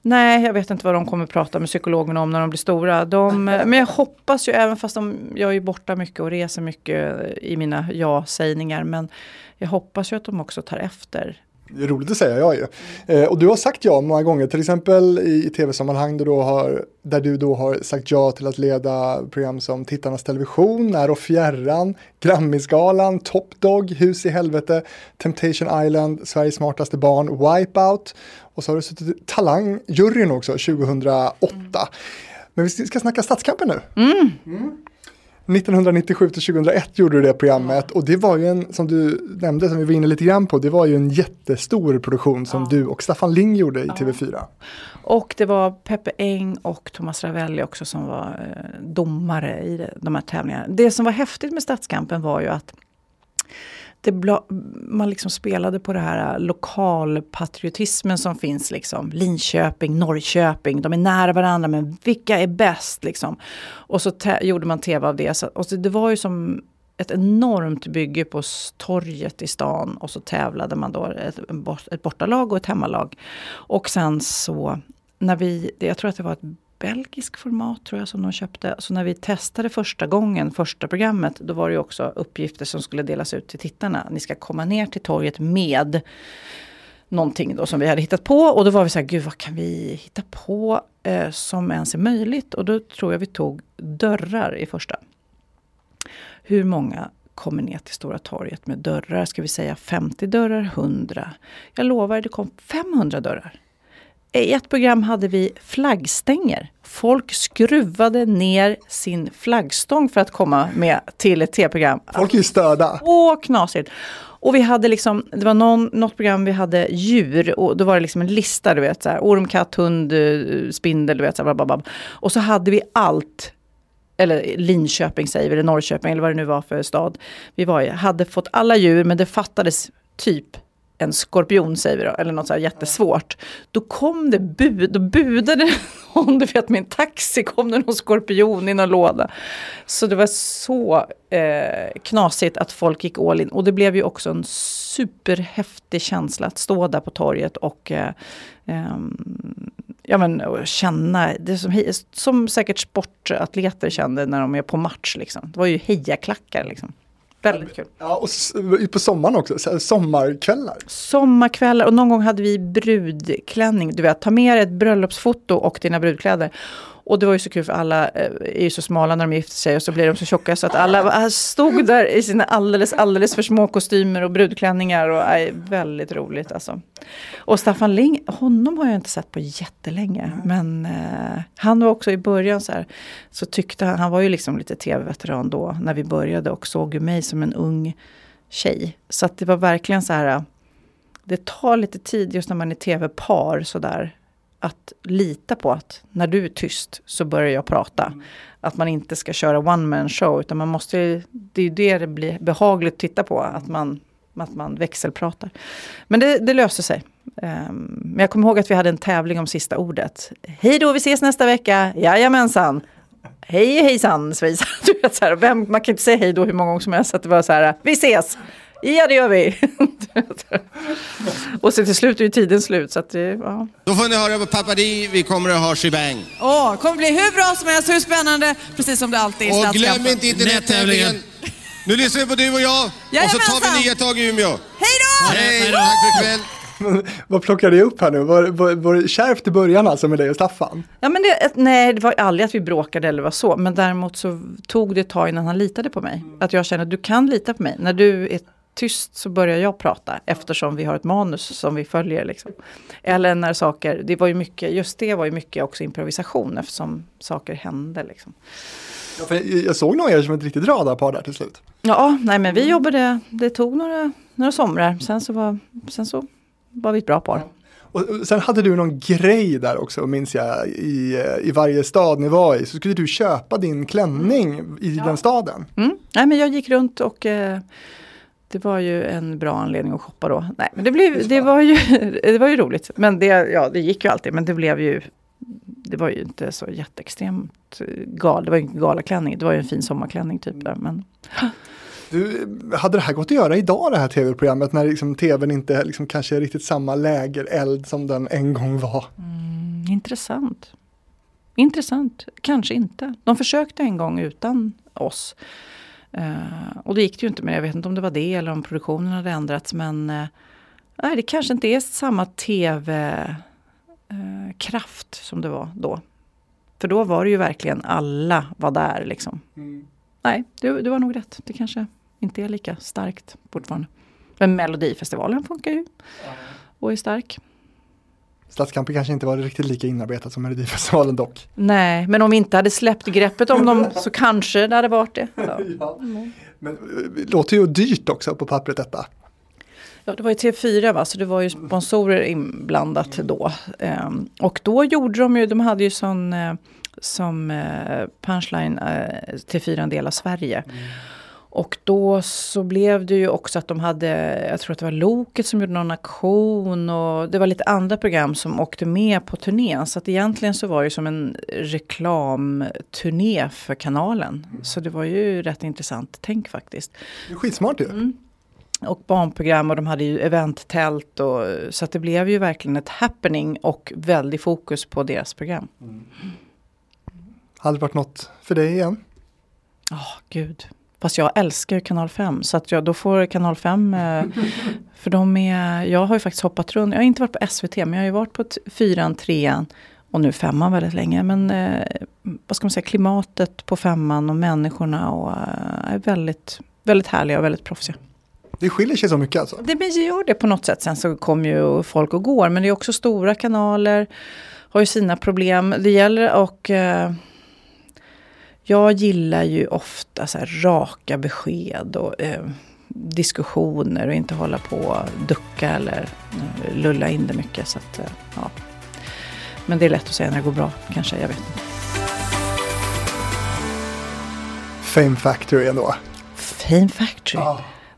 Nej, jag vet inte vad de kommer prata med psykologerna om när de blir stora. De, men jag hoppas ju, även fast de, jag är borta mycket och reser mycket i mina ja-sägningar. Men jag hoppas ju att de också tar efter roligt att säga ja ju. Eh, och du har sagt ja många gånger, till exempel i, i tv-sammanhang där du då har sagt ja till att leda program som Tittarnas Television, När och Fjärran, Grammisgalan, Top Dog, Hus i Helvete, Temptation Island, Sveriges smartaste barn, Wipeout och så har du suttit i Talang-juryn också 2008. Men vi ska snacka Stadskampen nu. Mm. 1997 till 2001 gjorde du det programmet och det var ju en, som du nämnde, som vi var inne lite grann på, det var ju en jättestor produktion som du och Staffan Ling gjorde i TV4. Och det var Peppe Eng och Thomas Ravelli också som var eh, domare i de här tävlingarna. Det som var häftigt med Stadskampen var ju att det bla, man liksom spelade på det här äh, lokalpatriotismen som finns. Liksom. Linköping, Norrköping, de är nära varandra men vilka är bäst? Liksom. Och så gjorde man tv av det. Så, och så det var ju som ett enormt bygge på torget i stan och så tävlade man då ett, ett bortalag och ett hemmalag. Och sen så, när vi, jag tror att det var ett belgisk format tror jag som de köpte. Så när vi testade första gången, första programmet, då var det ju också uppgifter som skulle delas ut till tittarna. Ni ska komma ner till torget med någonting då som vi hade hittat på. Och då var vi så här, gud vad kan vi hitta på eh, som ens är möjligt? Och då tror jag vi tog dörrar i första. Hur många kommer ner till Stora torget med dörrar? Ska vi säga 50 dörrar, 100? Jag lovar, det kom 500 dörrar. I ett program hade vi flaggstänger. Folk skruvade ner sin flaggstång för att komma med till ett tv-program. Folk är störda. Åh, knasigt. Och vi hade liksom, det var någon, något program vi hade djur och då var det liksom en lista, du vet, så här, orm, katt, hund, eh, spindel, du vet, så här, blablabla. Och så hade vi allt, eller Linköping säger vi, eller Norrköping, eller vad det nu var för stad vi var i, hade fått alla djur, men det fattades typ en skorpion säger vi då, eller något så här jättesvårt. Då kom det bud, då budade någon, du vet min taxi kom det någon skorpion i någon låda. Så det var så eh, knasigt att folk gick all in. Och det blev ju också en superhäftig känsla att stå där på torget och eh, eh, ja, men, känna, det som, som säkert sportatleter kände när de är på match. Liksom. Det var ju hejaklackar liksom. Väldigt kul. Ja, och på sommaren också, sommarkvällar. Sommarkvällar och någon gång hade vi brudklänning. Du vet, ta med dig ett bröllopsfoto och dina brudkläder. Och det var ju så kul för alla eh, är ju så smala när de gifter sig och så blir de så tjocka så att alla var- stod där i sina alldeles, alldeles för små kostymer och brudklänningar. Och, nej, väldigt roligt alltså. Och Staffan Ling, honom har jag inte sett på jättelänge. Men eh, han var också i början så här, så tyckte han, han var ju liksom lite tv-veteran då när vi började och såg ju mig som en ung tjej. Så att det var verkligen så här, det tar lite tid just när man är tv-par sådär. Att lita på att när du är tyst så börjar jag prata. Att man inte ska köra one man show utan man måste, det är ju det det blir behagligt att titta på. Att man, att man växelpratar. Men det, det löste sig. Ehm, men jag kommer ihåg att vi hade en tävling om sista ordet. Hej då, vi ses nästa vecka. Jajamensan. Hej hejsan svejsan. Du vet, så här, vem, man kan inte säga hej då hur många gånger som helst. Att det var så här, vi ses. Ja det gör vi. Och så till slut är ju tiden slut. Så att det, ja. Då får ni höra på Pappa Di, vi kommer att ha shebang. Åh, det kommer bli hur bra som helst, hur spännande, precis som det alltid är i Och glöm inte internettävlingen. Nu lyssnar vi på du och jag. Och så tar Jajamensan. vi nya tag i Umeå. Hej då! Hej, tack för ikväll. Vad plockade jag upp här nu? Var, var, var det kärvt i början alltså med dig och Staffan? Ja, men det, nej, det var aldrig att vi bråkade eller var så. Men däremot så tog det ett tag innan han litade på mig. Att jag känner att du kan lita på mig. När du är tyst så börjar jag prata eftersom vi har ett manus som vi följer. Liksom. Eller när saker, det var ju mycket, just det var ju mycket också improvisation eftersom saker hände. Liksom. Ja, för jag, såg nog er som ett riktigt radarpar där till slut. Ja, nej men vi jobbade, det tog några, några somrar. Sen så, var, sen så var vi ett bra par. Och sen hade du någon grej där också, minns jag, i, eh, i varje stad ni var i. Så skulle du köpa din klänning i den staden. Mm. Nej, men jag gick runt och eh, det var ju en bra anledning att shoppa då. Nej, men det, blev, det, var, ju, det var ju roligt. Men det, ja, det gick ju alltid. Men det blev ju, det var ju inte så jätteextremt eh, gal. Det var ju inte galaklänning. Det var ju en fin sommarklänning typ. Där, men Du, hade det här gått att göra idag det här tv-programmet när liksom tvn inte liksom kanske är riktigt samma lägereld som den en gång var? mm, intressant. Intressant. Kanske inte. De försökte en gång utan oss. Eh, och det gick det ju inte med. Jag vet inte om det var det eller om produktionen hade ändrats. Men eh, nej, det kanske inte är samma tv-kraft som det var då. För då var det ju verkligen alla var där liksom. Nej, du, du var nog rätt. Det kanske inte är lika starkt fortfarande. Men Melodifestivalen funkar ju. Och är stark. Stadskampen kanske inte var riktigt lika inarbetat som Melodifestivalen dock. Nej, men om vi inte hade släppt greppet om dem så kanske det hade varit det. Ja. Ja. Men eh, det låter ju dyrt också på pappret detta. Ja, det var ju TV4 va, så det var ju sponsorer inblandat då. Ehm, och då gjorde de ju, de hade ju sån eh, som eh, punchline eh, TV4 en del av Sverige. Och då så blev det ju också att de hade, jag tror att det var Loket som gjorde någon aktion och det var lite andra program som åkte med på turnén. Så att egentligen så var det som en reklamturné för kanalen. Så det var ju rätt intressant tänk faktiskt. Det är skitsmart ju. Och barnprogram och de hade ju eventtält och så att det blev ju verkligen ett happening och väldigt fokus på deras program. Hade det varit något för dig igen? Ja, gud. Fast jag älskar kanal 5 så att jag, då får kanal 5 eh, för de är, jag har ju faktiskt hoppat runt, jag har inte varit på SVT men jag har ju varit på t- fyran, trean och nu femman väldigt länge. Men eh, vad ska man säga, klimatet på femman och människorna och, eh, är väldigt, väldigt härliga och väldigt proffsiga. Det skiljer sig så mycket alltså. Det gör det på något sätt. Sen så kommer ju folk och går. Men det är också stora kanaler. Har ju sina problem. Det gäller och eh, jag gillar ju ofta så raka besked och eh, diskussioner och inte hålla på och ducka eller eh, lulla in det mycket. Så att, eh, ja. Men det är lätt att säga när det går bra kanske, jag vet inte. Fame Factory ändå. Fame Factory.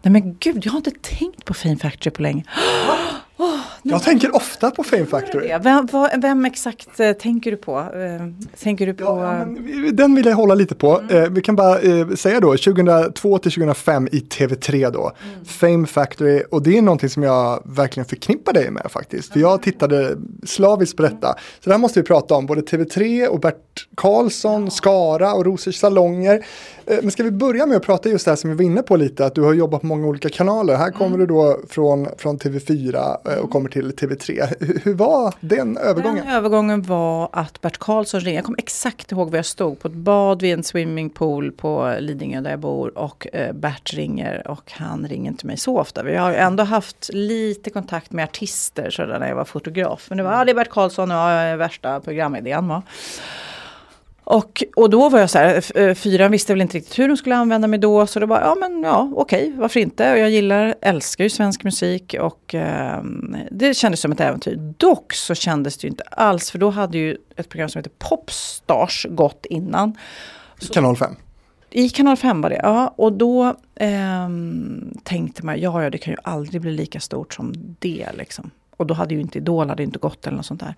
Nej men gud, jag har inte tänkt på Fame Factory på länge. Jag tänker ofta på Fame Factory. Ja, Vem, vem exakt eh, tänker du på? Eh, tänker du på... Ja, men Den vill jag hålla lite på. Eh, vi kan bara eh, säga då 2002 till 2005 i TV3 då. Fame Factory och det är någonting som jag verkligen förknippar dig med faktiskt. För jag tittade slaviskt på detta. Så det här måste vi prata om, både TV3 och Bert Karlsson, Skara och Rosers salonger. Eh, men ska vi börja med att prata just det här som vi var inne på lite, att du har jobbat på många olika kanaler. Här kommer du då från, från TV4 eh, och kommer till TV3. Hur, hur var den övergången? Den övergången var att Bert Karlsson ringde. Jag kommer exakt ihåg var jag stod. På ett bad vid en swimmingpool på Lidingö där jag bor. Och eh, Bert ringer och han ringer inte mig så ofta. Vi har ju ändå haft lite kontakt med artister sådär när jag var fotograf. Men det var, ja det är Bert Karlsson och ja, värsta programidén va. Och, och då var jag så här, eh, fyran visste väl inte riktigt hur de skulle använda mig då. Så det var, ja men ja okej, varför inte? Och jag gillar, älskar ju svensk musik och ehm, det kändes som ett äventyr. Dock så kändes det ju inte alls, för då hade ju ett program som heter Popstars gått innan. Kanal 5. I kanal 5 var det, ja. Och då ehm, tänkte man, ja, ja det kan ju aldrig bli lika stort som det liksom. Och då hade ju inte Idol hade inte gått eller något sånt där.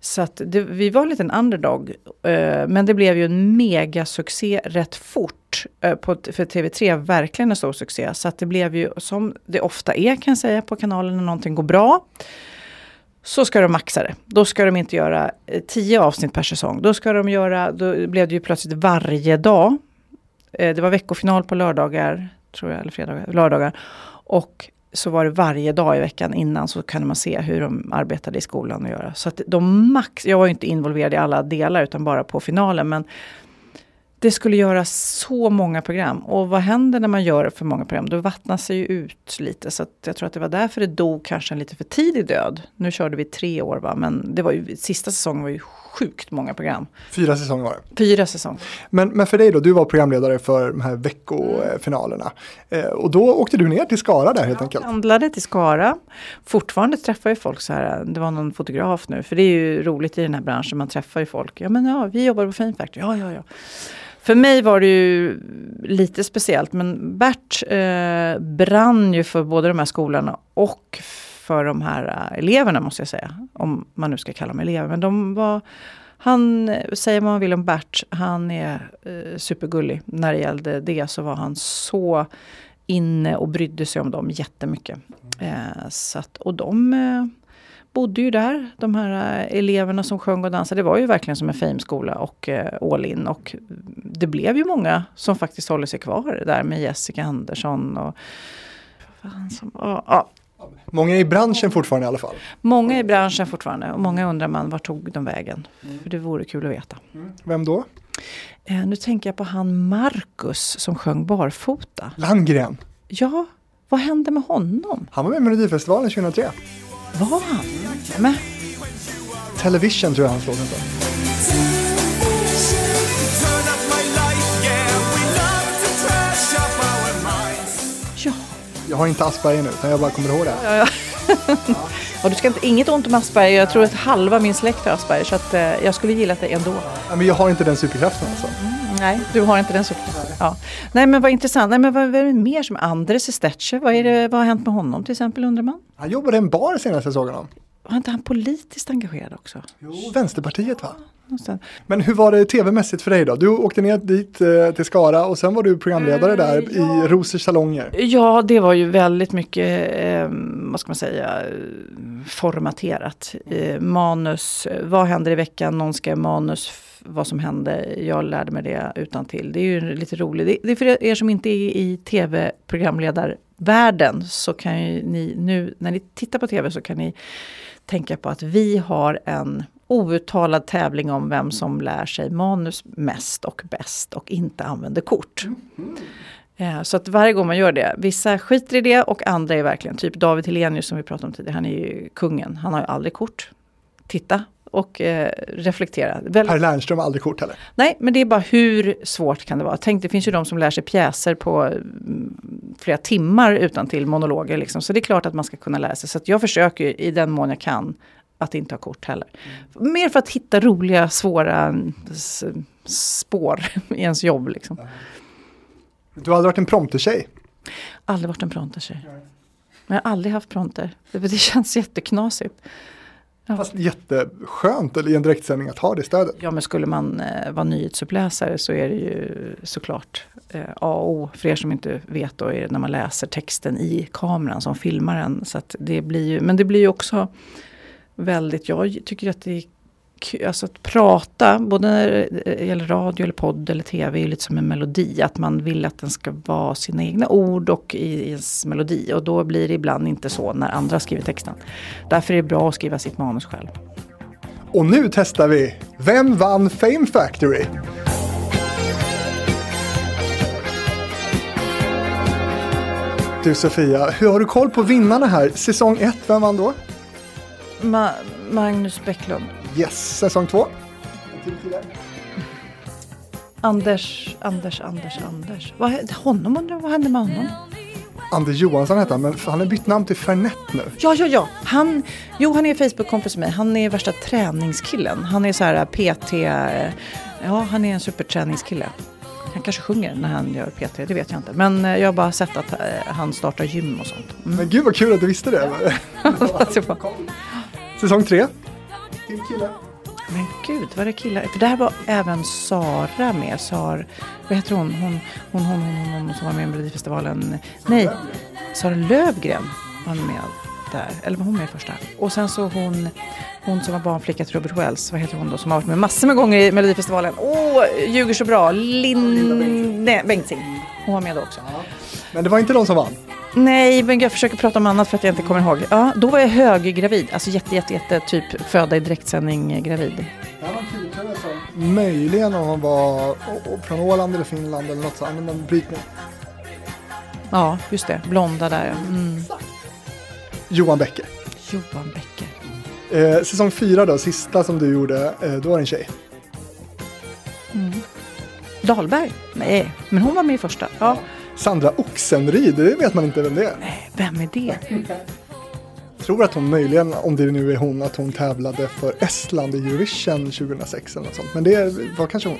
Så att det, vi var en liten underdog. Eh, men det blev ju en megasuccé rätt fort. Eh, på, för TV3 verkligen en stor succé. Så att det blev ju, som det ofta är kan jag säga på kanalen när någonting går bra. Så ska de maxa det. Då ska de inte göra eh, tio avsnitt per säsong. Då ska de göra, då blev det ju plötsligt varje dag. Eh, det var veckofinal på lördagar, tror jag, eller fredagar, lördagar. Och så var det varje dag i veckan innan så kunde man se hur de arbetade i skolan och göra. Så att de max, jag var ju inte involverad i alla delar utan bara på finalen. Men det skulle göras så många program. Och vad händer när man gör för många program? Då vattnas sig ju ut lite. Så jag tror att det var därför det dog kanske en lite för tidig död. Nu körde vi tre år va, men det var ju, sista säsongen var ju sjukt många program. Fyra säsonger var det. Fyra säsonger. Men, men för dig då, du var programledare för de här veckofinalerna. Eh, och då åkte du ner till Skara där helt enkelt. Handlade till Skara. Fortfarande träffar ju folk så här, det var någon fotograf nu, för det är ju roligt i den här branschen, man träffar ju folk. Ja men ja, vi jobbar på Fame Factory, ja ja ja. För mig var det ju lite speciellt, men Bert eh, brann ju för både de här skolorna och för de här eh, eleverna måste jag säga. Om man nu ska kalla dem elever. Men de var, han, eh, säger vad man vill om Bert, han är eh, supergullig. När det gällde det så var han så inne och brydde sig om dem jättemycket. Eh, så att, och de eh, bodde ju där, de här eh, eleverna som sjöng och dansade. Det var ju verkligen som en Fame-skola och eh, all in. Och det blev ju många som faktiskt håller sig kvar där med Jessica Andersson och fan som, ja, ja. Många i branschen fortfarande i alla fall. Många i branschen fortfarande och många undrar man vart tog de vägen? För det vore kul att veta. Vem då? Eh, nu tänker jag på han Marcus som sjöng barfota. Landgren. Ja, vad hände med honom? Han var med i Melodifestivalen 2003. Var han? Men, Television tror jag hans låt heter. Ja. Jag har inte Asperger nu, utan jag bara kommer ihåg det. Ja, ja. Ja, du ska inte, inget ont om Asperger. Jag tror att halva min släkt har Asperger. Så att, eh, jag skulle gilla det ändå. Ja, men jag har inte den superkraften alltså. Nej, du har inte den sorten. Ja. Nej, men vad intressant. Nej, men vad, vad är det mer som Andres Estetche? Vad, är det, vad har hänt med honom till exempel undrar man? Han jobbade i en bar senast jag såg honom. Var inte han politiskt engagerad också? Jo, Vänsterpartiet va? Någonstans. Men hur var det tv-mässigt för dig då? Du åkte ner dit eh, till Skara och sen var du programledare där i Rosers salonger. Ja, det var ju väldigt mycket, eh, vad ska man säga, formaterat. Eh, manus, vad händer i veckan, någon ska manus, vad som hände. Jag lärde mig det utan till. Det är ju lite roligt. Det, det är för er som inte är i tv-programledarvärlden så kan ni nu, när ni tittar på tv så kan ni tänka på att vi har en outtalad tävling om vem som lär sig manus mest och bäst och inte använder kort. Eh, Så att varje gång man gör det, vissa skiter i det och andra är verkligen, typ David Helenius som vi pratade om tidigare, han är ju kungen, han har ju aldrig kort. Titta och eh, reflektera. Väl, Per Lernström har aldrig kort heller. nej, men det är bara hur svårt kan det vara? Tänk, det finns ju de som lär sig pjäser på mm, flera timmar utan till monologer. Liksom. Så det är klart att man ska kunna lära sig. Så jag försöker i den mån jag kan att inte ha kort heller. Mer för att hitta roliga, svåra mm, spår i ens jobb. Liksom. Du har aldrig varit en promptertjej. Aldrig varit en prontertjej. Men jag har aldrig haft pronter. Det, det känns jätteknasigt. Fast jätteskönt i en direktsändning att ha det stödet. Ja men skulle man eh, vara nyhetsuppläsare så är det ju såklart eh, A och O. För er som inte vet då är det när man läser texten i kameran som filmar den. Så att det blir ju, men det blir ju också väldigt, jag tycker att det är kul, alltså att prata, både när det gäller radio eller podd eller tv, är lite som en melodi. Att man vill att den ska vara sina egna ord och i ens melodi. Och då blir det ibland inte så när andra skriver texten. Därför är det bra att skriva sitt manus själv. Och nu testar vi Vem vann Fame Factory? Du Sofia, hur har du koll på vinnarna här? Säsong 1, vem vann då? Ma- Magnus Bäcklund. Yes, säsong 2. Anders, Anders, Anders, Anders. Vad, honom undrar vad hände med honom? Anders Johansson heter han, men han har bytt namn till Fernet nu. Ja, ja, ja. Han, jo, han är Facebook-kompis med mig. Han är värsta träningskillen. Han är så här PT. eh, Ja, han är en superträningskille. Han kanske sjunger när han gör PT, det vet jag inte. Men eh, jag har bara sett att han startar gym och sånt. Mm. Men gud vad kul att du visste det. Säsong 3. Till kille. Men gud, vad är det killar? För där var även Sara med. Sar, vad heter hon? Hon, hon, hon, hon, hon, hon som var med i Melodifestivalen. Nej, Sara Lövgren var med där. Eller var hon med i första? Och sen så hon, hon som var barnflicka till Robert Wells. Vad heter hon då? Som har varit med massor med gånger i Melodifestivalen. Åh, ljuger så bra. Linn nej, Bengtzing. Hon var med då också. Men det var inte de som vann. Nej, men jag försöker prata om annat för att jag inte kommer ihåg. Ja, då var jag höggravid. Alltså jätte, jätte, jätte typ föda i direktsändning eh, gravid. Möjligen om hon var från Åland eller Finland eller något sånt. Men brytning. Ja, just det. Blonda där. ja. Mm. Johan Bäcker. Johan Bäcker. Eh, säsong 4 då, sista som du gjorde, eh, då var det en tjej. Dahlberg? Nej, men hon var med i första. Ja. Sandra Oxenryd, det vet man inte vem det är. Vem är det? tror att hon möjligen, om det nu är hon, att hon tävlade för Estland i Eurovision 2006 eller något sånt. Men det var kanske hon.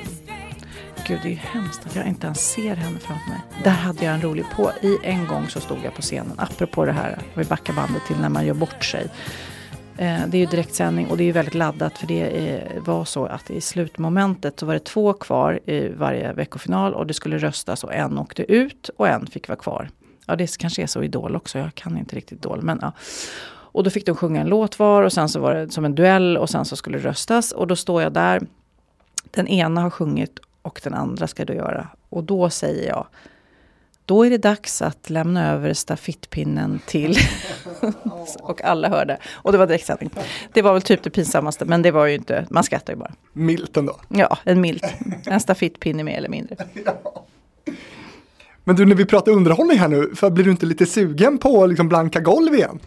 Gud, det är ju hemskt att jag inte ens ser henne framför mig. Där hade jag en rolig på. I en gång så stod jag på scenen, apropå det här, vi backar bandet till när man gör bort sig. Eh, det är ju direktsändning och det är ju väldigt laddat för det eh, var så att i slutmomentet så var det två kvar i varje veckofinal och det skulle röstas och en åkte ut och en fick vara kvar. Ja, det kanske är så i Idol också, jag kan inte riktigt Idol. Men, ja. Och då fick de sjunga en låt var och sen så var det som en duell och sen så skulle det röstas. Och då står jag där, den ena har sjungit och den andra ska då göra. Och då säger jag, då är det dags att lämna över stafettpinnen till... och alla hörde. Och det var direktsändning. Det var väl typ det pinsammaste, men det var ju inte, man skrattar ju bara. Milt ändå. Ja, en milt. En stafettpinne mer eller mindre. Men du, när vi pratar underhållning här nu, för blir du inte lite sugen på liksom blanka golv igen?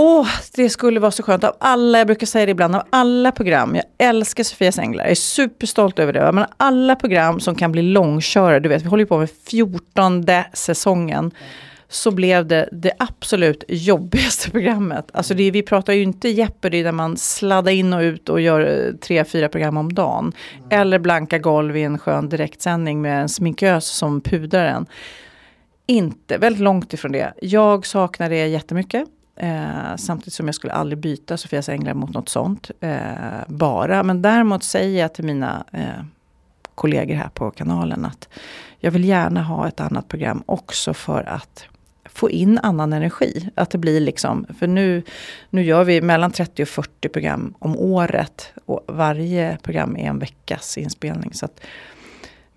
Åh, det skulle vara så skönt. Av alla, jag brukar säga det ibland, av alla program, jag älskar Sofias Änglar, jag är superstolt över det. Men alla program som kan bli långkörare, du vet, vi håller ju på med 14 säsongen. Så blev det det absolut jobbigaste programmet. Alltså det, vi pratar ju inte Jeopardy där man sladdar in och ut och gör eh, tre, fyra program om dagen. Eller blanka golv i en skön direktsändning med en sminkös som pudrar en. Inte, väldigt långt ifrån det. Jag saknar det jättemycket. Eh, samtidigt som jag skulle aldrig byta Sofias Änglar mot något sånt. Eh, bara. Men däremot säger jag till mina eh, kollegor här på kanalen att jag vill gärna ha ett annat program också för att få in annan energi. Att det blir liksom, för nu, nu gör vi mellan 30 och 40 program om året. Och varje program är en veckas inspelning. Så att,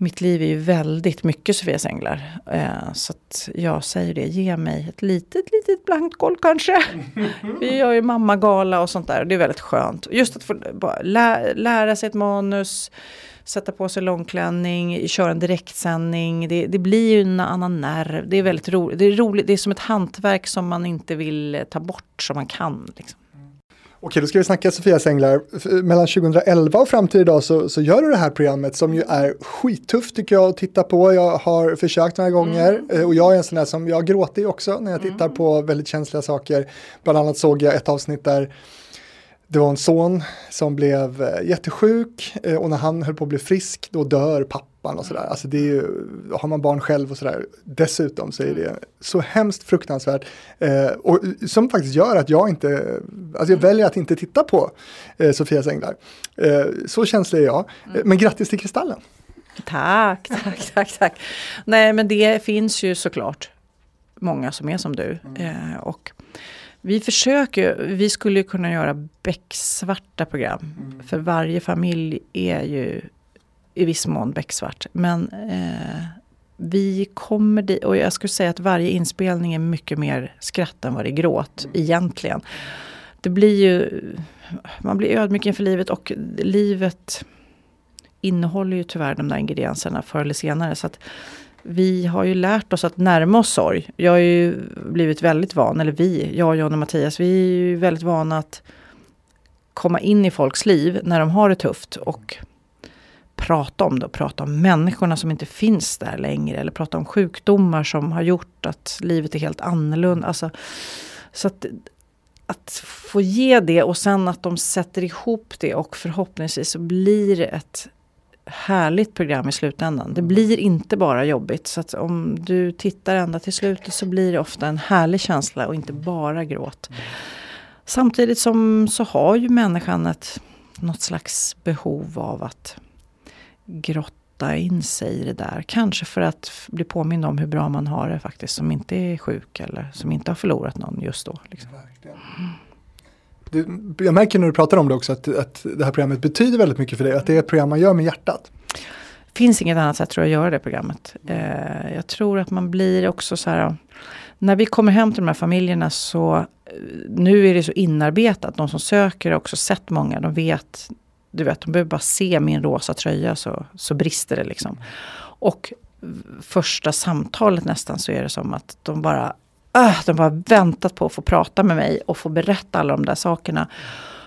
mitt liv är ju väldigt mycket Sofias Änglar. Eh, så att jag säger det, ge mig ett litet, litet blankt golv kanske. Vi gör ju mammagala och sånt där. Det är väldigt skönt. Just att få lä lära sig ett manus, sätta på sig långklänning, köra en direktsändning. Det, det blir ju en annan nerv. Det är väldigt roligt. Det är roligt. Det är som ett hantverk som man inte vill ta bort, som man kan. Liksom. Okej, då ska vi snacka Sofias Änglar. Mellan 2011 och fram till idag så, så gör du det här programmet som ju är skittufft tycker jag att titta på. Jag har försökt några gånger mm. Eh, och jag är en sån där som, jag gråter ju också när jag tittar mm. på väldigt känsliga saker. Bland annat såg jag ett avsnitt där det var en son som blev eh, jättesjuk eh, och när han höll på att bli frisk då dör pappan och sådär. Alltså det är ju, har man barn själv och sådär dessutom så är det så hemskt fruktansvärt. Eh, och som faktiskt gör att jag inte, alltså jag väljer att inte titta på eh, Sofias änglar. Eh, så känslig är jag. Mm. Men grattis till Kristallen. Tack, tack, tack, tack. Nej men det finns ju såklart många som är som du. Mm. Eh, och vi försöker, vi skulle kunna göra becksvarta program. Mm. För varje familj är ju i viss mån becksvart. Men eh, vi kommer dit, och jag skulle säga att varje inspelning är mycket mer skratt än vad det är gråt mm. egentligen. Det blir ju, man blir ödmjuk inför livet och livet innehåller ju tyvärr de där ingredienserna förr eller senare. Så att vi har ju lärt oss att närma oss sorg. Jag har ju blivit väldigt van, eller vi, jag, John och Mattias, vi är ju väldigt vana att komma in i folks liv när de har det tufft och prata om det och prata om människorna som inte finns där längre. Eller prata om sjukdomar som har gjort att livet är helt annorlunda. Alltså, så att, att få ge det och sen att de sätter ihop det och förhoppningsvis så blir det ett härligt program i slutändan. Det blir inte bara jobbigt. Så att om du tittar ända till slutet så blir det ofta en härlig känsla och inte bara gråt. Samtidigt som så har ju människan ett, något slags behov av att grotta in sig i det där. Kanske för att bli påmind om hur bra man har det faktiskt. Som inte är sjuk eller som inte har förlorat någon just då. Liksom. Det, jag märker när du pratar om det också att, att det här programmet betyder väldigt mycket för dig. Att det är ett program man gör med hjärtat. Det finns inget annat sätt tror jag att göra det programmet. Eh, jag tror att man blir också så här. När vi kommer hem till de här familjerna så eh, nu är det så inarbetat. De som söker har också sett många. De vet, du vet, de behöver bara se min rosa tröja så, så brister det liksom. Och första samtalet nästan så är det som att de bara äh, de bara väntat på att få prata med mig och få berätta alla de där sakerna.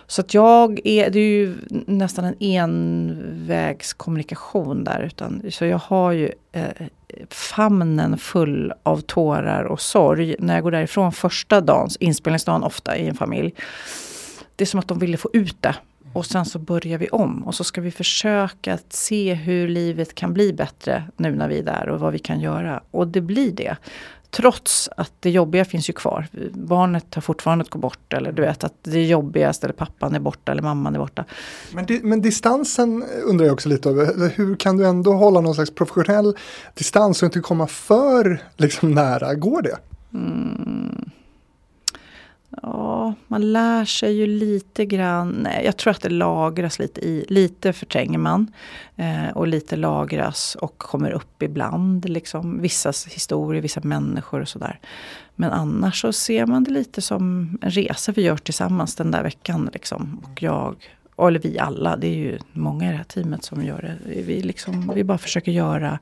Så att jag är, det är ju nästan en envägskommunikation där. Utan, så jag har ju eh, famnen full av tårar och sorg när jag går därifrån första dagen, inspelningsdagen ofta i en familj. Det är som att de ville få ut det. Och sen så börjar vi om och så ska vi försöka att se hur livet kan bli bättre nu när vi är där och vad vi kan göra. Och det blir det. Trots att det jobbiga finns ju kvar. Barnet har fortfarande gått bort eller du vet att det är jobbigast eller pappan är borta eller mamman är borta. Men, di men distansen undrar jag också lite över. Hur kan du ändå hålla någon slags professionell distans och inte komma för liksom, nära? Går det? Mm. Ja, man lär sig ju lite grann. Jag tror att det lagras lite i. Lite förtränger man. Eh, och lite lagras och kommer upp ibland. Liksom, vissa historier, vissa människor och sådär. Men annars så ser man det lite som en resa vi gör tillsammans den där veckan. Liksom. Och jag, eller vi alla, det är ju många i det här teamet som gör det. Vi, liksom, vi bara försöker göra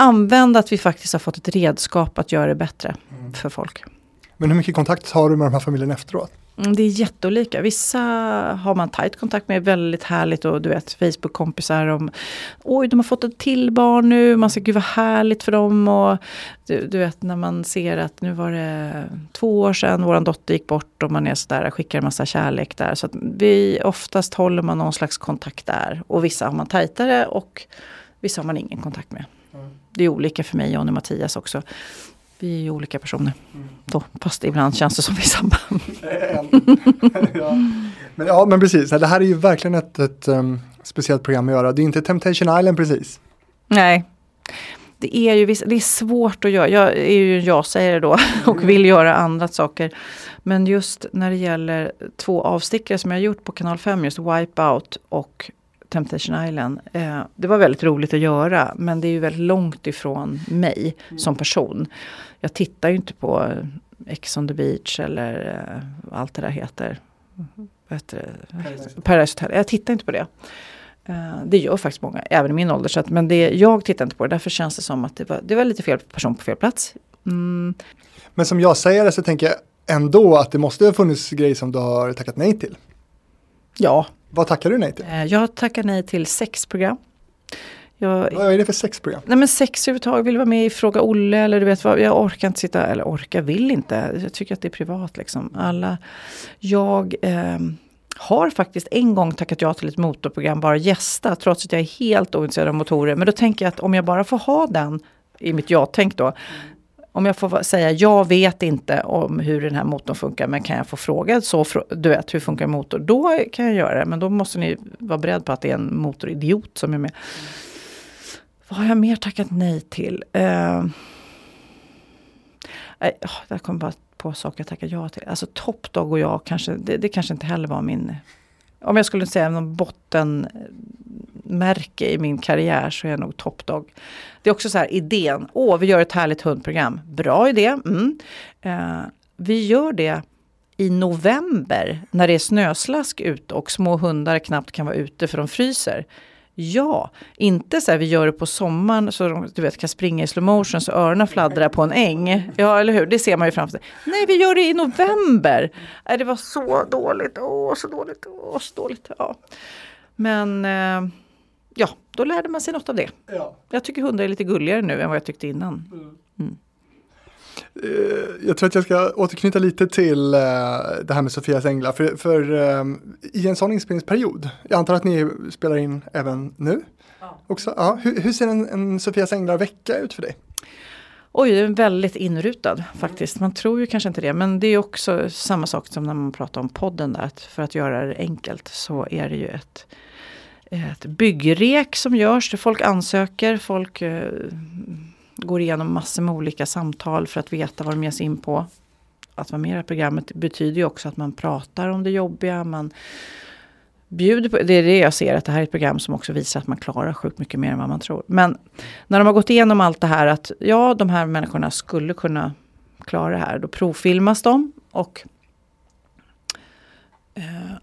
använda att vi faktiskt har fått ett redskap att göra det bättre mm. för folk. Men hur mycket kontakt har du med de här familjerna efteråt? Mm, Det är jätteolika. Vissa har man tajt kontakt med, väldigt härligt och du vet Facebook-kompisar om Oj, de har fått ett till barn nu, man säger gud vad härligt för dem. Och du, du vet när man ser att nu var det två år sedan våran dotter gick bort och man är sådär, skickar en massa kärlek där. Så att vi oftast håller man någon slags kontakt där. Och vissa har man tajtare och vissa har man ingen kontakt med. Det är olika för mig, John och Mattias också. Vi är ju olika personer. Då, fast ibland känns det som vi är samma. ja. Men, ja, men precis. Det här är ju verkligen ett, ett um, speciellt program att göra. Det är inte Temptation Island precis. Nej. Det är ju det är svårt att göra. Jag är ju en ja-sägare då och vill göra andra saker. Men just när det gäller två avstickare som jag har gjort på kanal 5, just Wipeout och Temptation Island. Eh, det var väldigt roligt att göra men det är ju väldigt långt ifrån mig som person. Jag tittar ju inte på eh, Ex on the beach eller eh, allt det där heter. Vad heter? Paradise Hotel. Jag tittar inte på det. Eh, det gör faktiskt många, även i min ålder. Så att, men det, jag tittar inte på det, därför känns det som att det var, det var lite fel person på fel plats. Mm. Men som jag säger det så tänker jag ändå att det måste ha funnits grejer som du har tackat nej till. Ja. Vad tackar du nej till? Eh, Jag tackar nej till sex program. Jag, Vad är det för sexprogram? nej men sex överhuvudtaget, vill vara med i Fråga Olle eller du vet vad, jag orkar inte sitta, eller orkar, vill inte. Jag tycker att det är privat liksom. Alla, jag ehm, har faktiskt en gång tackat ja till ett motorprogram, bara gästa, trots att jag är helt ointresserad av motorer. Men då tänker jag att om jag bara får ha den i mitt ja-tänk då, om jag får säga jag vet inte om hur den här motorn funkar men kan jag få fråga så, du vet hur funkar motor? Då kan jag göra det men då måste ni vara beredd på att det är en motoridiot som är med. Vad har jag mer tackat nej till? Uh, nej, kom bara på saker jag tackar ja till. Alltså Top Dog och jag kanske, det, det kanske inte heller var min... Om jag skulle säga någon bottenmärke i min karriär så är jag nog Top Dog. Det är också så här idén, åh vi gör ett härligt hundprogram. Bra idé. Mm. Eh, vi gör det i november när det är snöslask ute och små hundar knappt kan vara ute för de fryser. Ja, inte så här vi gör det på sommaren så de du vet, kan springa i slow motion så öronen fladdrar på en äng. Ja, eller hur? Det ser man ju framför sig. Nej, vi gör det i november. Nej, det var så dåligt. Åh, så dåligt. Åh, så dåligt. Ja. Men eh, ja, då lärde man sig något av det. Ja. Jag tycker hundar är lite gulligare nu än vad jag tyckte innan. Eh, Jag tror att jag ska återknyta lite till eh, det här med Sofias änglar. För, för eh, i en sån inspelningsperiod, jag antar att ni spelar in även nu? Också? Ja. Hur, hur ser en, en Sofias änglar vecka ut för dig? Oj, det är väldigt inrutad faktiskt. Man tror ju kanske inte det. Men det är också samma sak som när man pratar om podden där. Att för att göra det enkelt så är det ju ett, ett byggrek som görs. Folk ansöker, folk eh, går igenom massor med olika samtal för att veta vad de ger sig in på. Att vara med i det här programmet betyder ju också att man pratar om det jobbiga. Man bjuder på, det är det jag ser, att det här är ett program som också visar att man klarar sjukt mycket mer än vad man tror. Men när de har gått igenom allt det här att ja, de här människorna skulle kunna klara det här. Då provfilmas de och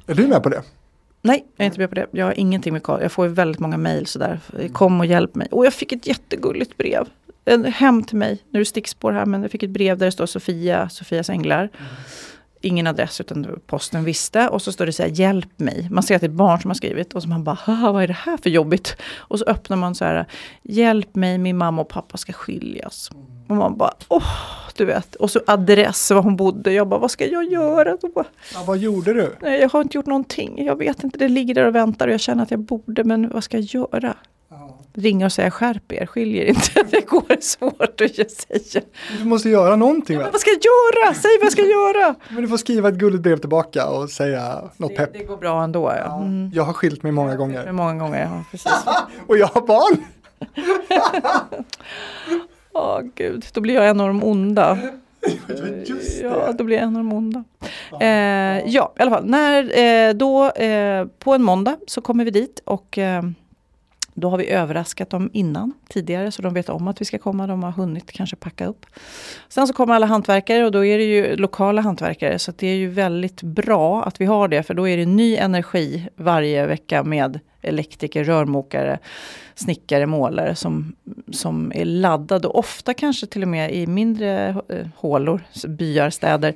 Är du med på det? Nej, jag är inte med på det. Jag har ingenting med Karl. Jag får ju väldigt många mejl sådär. Kom och hjälp mig. Och jag fick ett jättegulligt brev. En, hem till mig. Nu är det stickspår här men jag fick ett brev där det står Sofia, Sofias änglar. Ingen adress utan posten visste. Och så står det så här, hjälp mig. Man ser att det är ett barn som har skrivit. Och så man bara, "Haha, vad är det här för jobbigt? Och så öppnar man så här, hjälp mig, min mamma och pappa ska skiljas. Och man bara, åh, du vet. Och så adress, var hon bodde. Jag bara, vad ska jag göra? Då Ja, vad gjorde du? Nej, jag har inte gjort någonting. Jag vet inte, det ligger där och väntar och jag känner att jag borde, men vad ska jag göra? Ringa och säga skärp er, skiljer inte. Det går svårt att säga. Du måste göra någonting. Men vad ska jag göra? Säg vad jag ska göra! Men du får skriva ett gulligt brev tillbaka och säga något Det, pepp. det går bra ändå. Ja. Mm. Jag har skilt mig många gånger. många gånger, ja, precis. Och jag har barn! Åh gud, då blir jag en av de onda. Ja, då blir jag en av de onda. Eh, ja, i alla fall. När, eh, då, eh, på en måndag så kommer vi dit och eh, då har vi överraskat dem innan, tidigare, så de vet om att vi ska komma. De har hunnit kanske packa upp. Sen så kommer alla hantverkare och då är det ju lokala hantverkare. Så det är ju väldigt bra att vi har det, för då är det ny energi varje vecka med elektriker, rörmokare, snickare, målare som, som är laddade. Och ofta kanske till och med i mindre eh, hålor, byar, städer.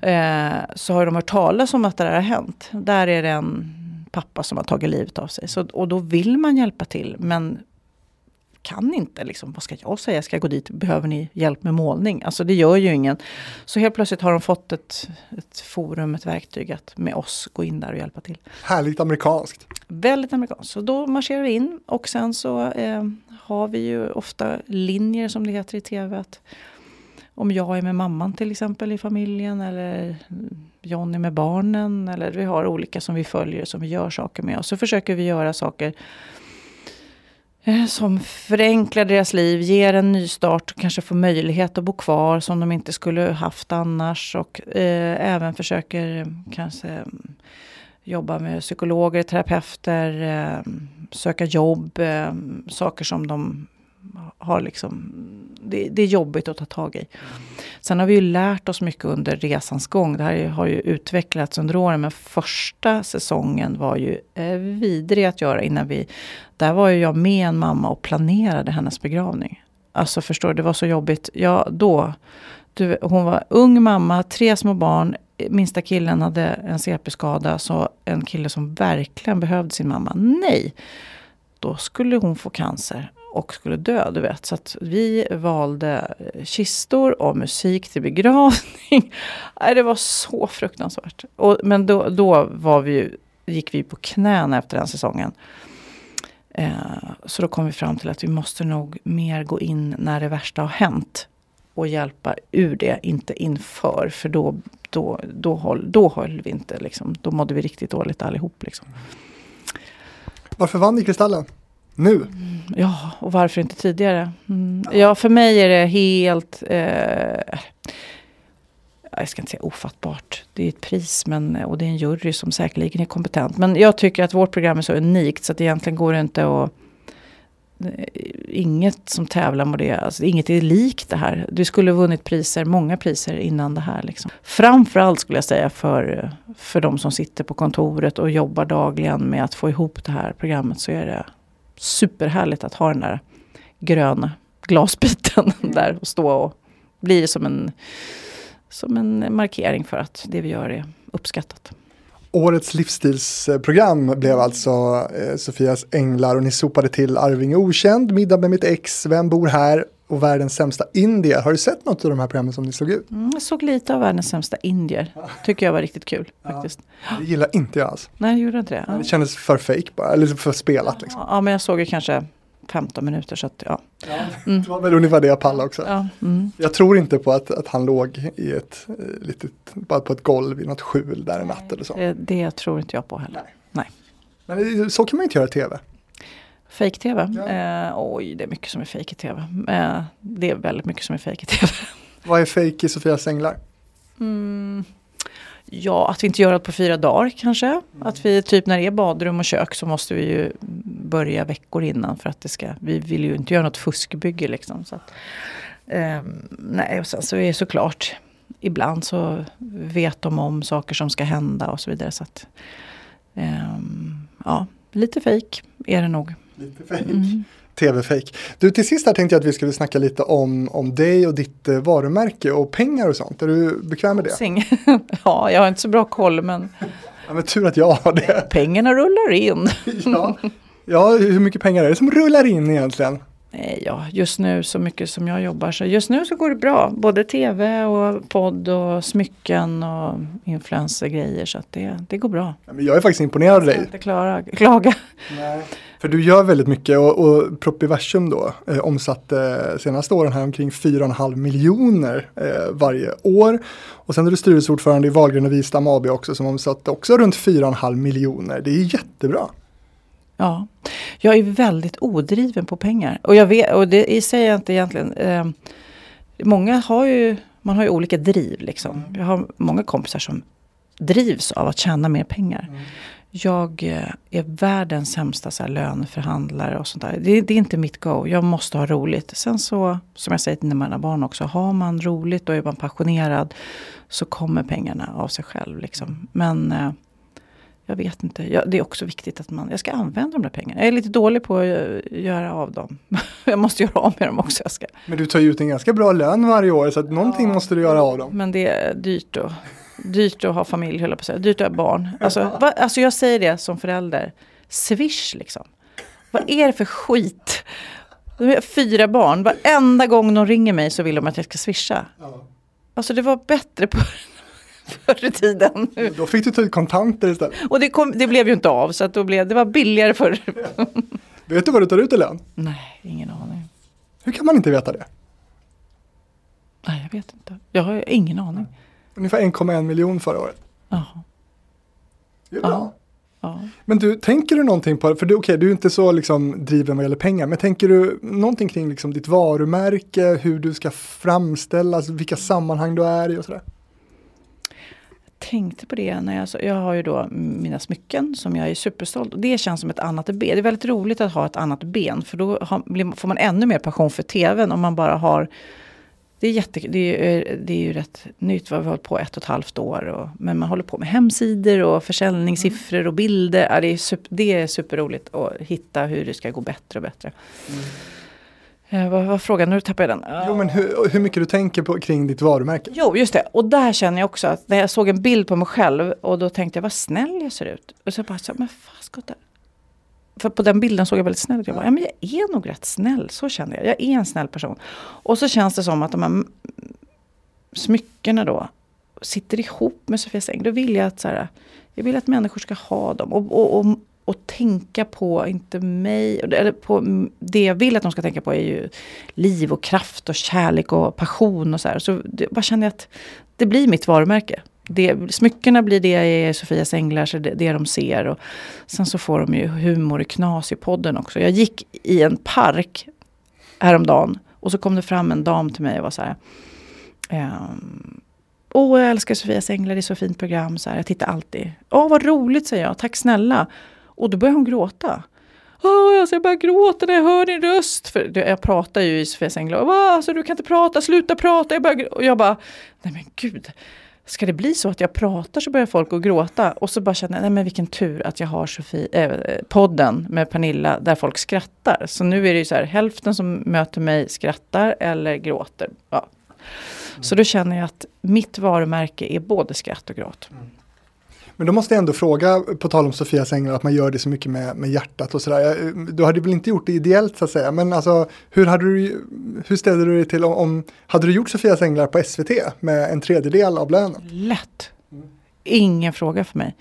Eh, så har de hört talas om att det här har hänt. Där är det en pappa som har tagit livet av sig. Så, och då vill man hjälpa till men kan inte. Liksom, vad ska jag säga? Ska jag gå dit? Behöver ni hjälp med målning? Alltså det gör ju ingen. Så helt plötsligt har de fått ett, ett forum, ett verktyg att med oss gå in där och hjälpa till. Härligt amerikanskt. Väldigt amerikanskt. Så då marscherar vi in och sen så eh, har vi ju ofta linjer som det heter i tv. Att om jag är med mamman till exempel i familjen eller Johnny med barnen. Eller vi har olika som vi följer som vi gör saker med. Och så försöker vi göra saker eh, som förenklar deras liv, ger en nystart, kanske får möjlighet att bo kvar som de inte skulle haft annars. Och eh, även försöker eh, kanske mm, jobba med psykologer, terapeuter, eh, söka jobb, eh, saker som de har liksom, det, det, är jobbigt att ta tag i. Sen har vi ju lärt oss mycket under resans gång. Det här har ju utvecklats under åren. Men första säsongen var ju eh, vidrig att göra innan vi... Där var ju jag med en mamma och planerade hennes begravning. Alltså förstår du, det var så jobbigt. Ja, då. Du, hon var ung mamma, tre små barn. Minsta killen hade en CP-skada. Så en kille som verkligen behövde sin mamma. Nej! Då skulle hon få cancer och skulle dö, du vet. Så att vi valde kistor och musik till begravning. det var så fruktansvärt. Och, men då, då var vi ju, gick vi på knäna efter den säsongen. Eh, så då kom vi fram till att vi måste nog mer gå in när det värsta har hänt. Och hjälpa ur det, inte inför. För då, då, då, höll, då höll vi inte, liksom. då mådde vi riktigt dåligt allihop. Liksom. Varför vann ni Kristallen? Nu? Ja, och varför inte tidigare? Mm. Ja, för mig är det helt... Eh, jag ska inte säga ofattbart. Det är ett pris men, och det är en jury som säkerligen är kompetent. Men jag tycker att vårt program är så unikt så att egentligen går det inte att... Eh, inget som tävlar mot det. Alltså, inget är likt det här. Du skulle ha vunnit priser, många priser innan det här. Liksom. Framförallt skulle jag säga för, för de som sitter på kontoret och jobbar dagligen med att få ihop det här programmet så är det superhärligt att ha den där gröna glasbiten där och stå och bli som en, som en markering för att det vi gör är uppskattat. Årets livsstilsprogram blev alltså eh, Sofias Änglar och ni sopade till Arvinge Okänd, Middag med mitt ex, Vem bor här och Världens sämsta indier. Har du sett något av de här programmen som ni slog ut? Mm, jag såg lite av Världens sämsta indier. Tycker jag var riktigt kul faktiskt. Ja, det gillar inte jag alls. Nej, jag gjorde inte det. Ja. Det kändes för fake bara, eller för spelat liksom. Ja, men jag såg ju kanske 15 minuter så att ja. ja mm. Det var väl ungefär det jag pallade också. Ja, mm. Jag tror inte på att, att han låg i ett eh, litet, bara på ett golv i något skjul där en natt eller så. Det, det tror inte jag på heller. Nej. Nej. Men så kan man inte göra tv. Fake-tv? Ja. Eh, oj, det är mycket som är fake i tv. Eh, det är väldigt mycket som är fake i tv. Vad är fake i Sofias änglar? Mm. Ja, att vi inte gör det på fyra dagar kanske. Mm. Att vi typ när det är badrum och kök så måste vi ju börja veckor innan för att det ska, vi vill ju inte göra något fuskbygge liksom. Så att, eh, nej, och sen så är det såklart, ibland så vet de om saker som ska hända och så vidare. Så att, eh, ja, lite fejk är det nog. Lite fake. Mm. TV-fake. Du, till sist här tänkte jag att vi skulle snacka lite om, om dig och ditt eh, varumärke och pengar och sånt. Är du bekväm med det? Sing. ja, jag har inte så bra koll men... ja, men tur att jag har det. Pengarna rullar in. ja. ja, hur mycket pengar är det som rullar in egentligen? Nej, ja, just nu så mycket som jag jobbar så just nu så går det bra. Både tv och podd och smycken och influencergrejer så att det, det går bra. Men jag är faktiskt imponerad av dig. Jag inte klara, klaga. Nej. För du gör väldigt mycket och, och Propiversum då eh, omsatte senaste åren här omkring 4,5 miljoner eh, varje år. Och sen är du styrelseordförande i Wahlgren och Wistam AB också som omsatte också runt 4,5 miljoner. Det är jättebra. Ja, jag är väldigt odriven på pengar. Och, jag vet, och det säger jag inte egentligen. Eh, många har ju, man har ju olika driv liksom. Jag har många kompisar som drivs av att tjäna mer pengar. Mm. jag eh, är världens sämsta så här, löneförhandlare och sånt där. Det, det, är inte mitt go. Jag måste ha roligt. Sen så, som jag säger till mina barn också, har man roligt och är man passionerad så kommer pengarna av sig själv. Liksom. Men eh, jag vet inte. Jag, det är också viktigt att man, jag ska använda de där pengarna. Jag är lite dålig på att göra av dem. jag måste göra av med dem också. Jag ska. Men du tar ju ut en ganska bra lön varje år så att någonting ja, måste du göra av dem. Men det är dyrt då. Dyrt att ha familj, höll jag på att säga. Dyrt att ha barn. Alltså, va, alltså jag säger det som förälder. Swish liksom. Vad är det för skit? De har fyra barn. Varenda gång de ringer mig så vill de att jag ska swisha. Ja. Alltså det var bättre på förr i tiden. Då fick du ta ut kontanter istället. Och det, kom, det blev ju inte av så att då blev, det var billigare förr. vet du vad du tar ut i lön? Nej, ingen aning. Hur kan man inte veta det? Nej, jag vet inte. Jag har ingen aning. Ungefär 1,1 miljon förra året. Jaha. Det är bra. Ja. Men du, tänker du någonting på, för du, okay, du är inte så liksom, driven vad gäller pengar, men tänker du någonting kring liksom, ditt varumärke, hur du ska framställas, vilka sammanhang du är i och sådär? Tänkte på det när jag, jag har ju då mina smycken som jag är superstolt det känns som ett annat ben. Det är väldigt roligt att ha ett annat ben för då har, får man ännu mer passion för tvn om man bara har det är, jätte, det, är, det är ju rätt nytt, vad vi har hållit på ett och ett halvt år. Och, men man håller på med hemsidor och försäljningssiffror och bilder. Ja, det, är super, det är superroligt att hitta hur det ska gå bättre och bättre. Mm. Eh, vad var frågan? Nu tappade jag den. Jo, men hur, hur mycket du tänker på, kring ditt varumärke. Jo, just det. Och där känner jag också att när jag såg en bild på mig själv och då tänkte jag vad snäll jag ser ut. Och så bara, så, men fan, för på den bilden såg jag väldigt snäll ut. Jag bara, ja men jag är nog rätt snäll. Så kände jag. Jag är en snäll person. Och så känns det som att de här smyckena då sitter ihop med Sofias äng. Då vill jag att, så här, jag vill att människor ska ha dem. Och, och, och, och tänka på, inte mig, eller på det jag vill att de ska tänka på är ju liv och kraft och kärlek och passion och så här. Så det, bara känner jag att det blir mitt varumärke det, smyckena blir det i Sofias änglar, så det, det de ser. Och sen så får de ju humor och knas i podden också. Jag gick i en park häromdagen och så kom det fram en dam till mig och var så här. Um, Åh, jag älskar Sofias änglar, det är så fint program. Så här, jag tittar alltid. Åh, vad roligt, säger jag. Tack snälla. Och då börjar hon gråta. Oh, alltså jag börjar gråta när jag hör din röst. För jag pratar ju i Sofias änglar. Alltså, du kan inte prata, sluta prata. Jag börjar, och jag bara, nej men gud ska det bli så att jag pratar så börjar folk att gråta. Och så bara känner jag, nej men vilken tur att jag har Sofie, eh, podden med Pernilla där folk skrattar. Så nu är det ju så här, hälften som möter mig skrattar eller gråter. Ja. Så då känner jag att mitt varumärke är både skratt och gråt. Mm. Men då måste jag ändå fråga, på tal om Sofias änglar, att man gör det så mycket med, med hjärtat och sådär. Du hade väl inte gjort det ideellt så att säga, men alltså hur, hade du, hur ställde du dig till om, om hade du gjort Sofias änglar på SVT med en tredjedel av lönen? Lätt. Ingen fråga för mig.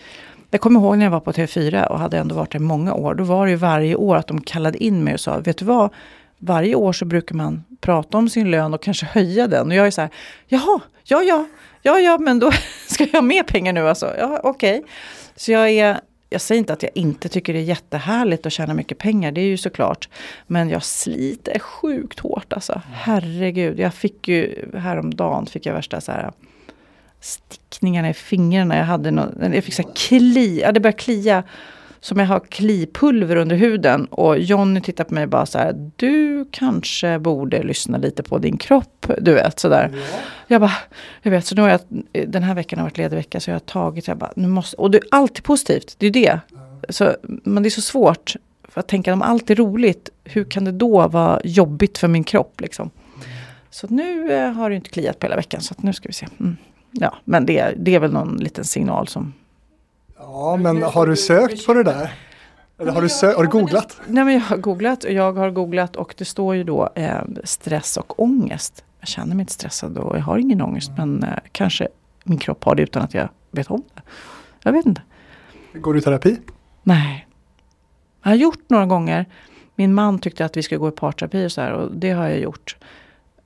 Jag kommer ihåg när jag var på TV4 och hade ändå varit där i många år. Då var det ju varje år att de kallade in mig och sa, vet du vad? Varje år så brukar man prata om sin lön och kanske höja den. Och jag är så här, jaha, ja, ja, ja, ja, men då ska jag ha mer pengar nu alltså. Ja, okej. Okay. Så jag är, jag säger inte att jag inte tycker det är jättehärligt att tjäna mycket pengar, det är ju såklart. Men jag sliter sjukt hårt alltså. Herregud, jag fick ju häromdagen fick jag värsta så här stickningarna i fingrarna. Jag hade no, jag fick så här kli, ja det började klia som jag har klipulver under huden. Och Jonny tittar på mig och bara så här, du kanske borde lyssna lite på din kropp. Du vet sådär. Ja. Jag bara, jag vet, så nu har jag, den här veckan har varit ledig vecka så jag har tagit, jag bara, nu måste, och det är alltid positivt, det är det. Ja. Så, men det är så svårt för att tänka om allt är roligt, hur kan det då vara jobbigt för min kropp liksom? Mm. Så nu eh, har det inte kliat på hela veckan så nu ska vi se. Mm. Ja, men det, det är väl någon liten signal som Ja, men har du sökt på det där? Eller har du, sö- har du googlat? Nej, men jag har googlat och jag har googlat och det står ju då eh, stress och ångest. Jag känner mig inte stressad och jag har ingen ångest men eh, kanske min kropp har det utan att jag vet om det. Jag vet inte. Går du i terapi? Nej. Jag har gjort några gånger. Min man tyckte att vi skulle gå i parterapi och så här och det har jag gjort.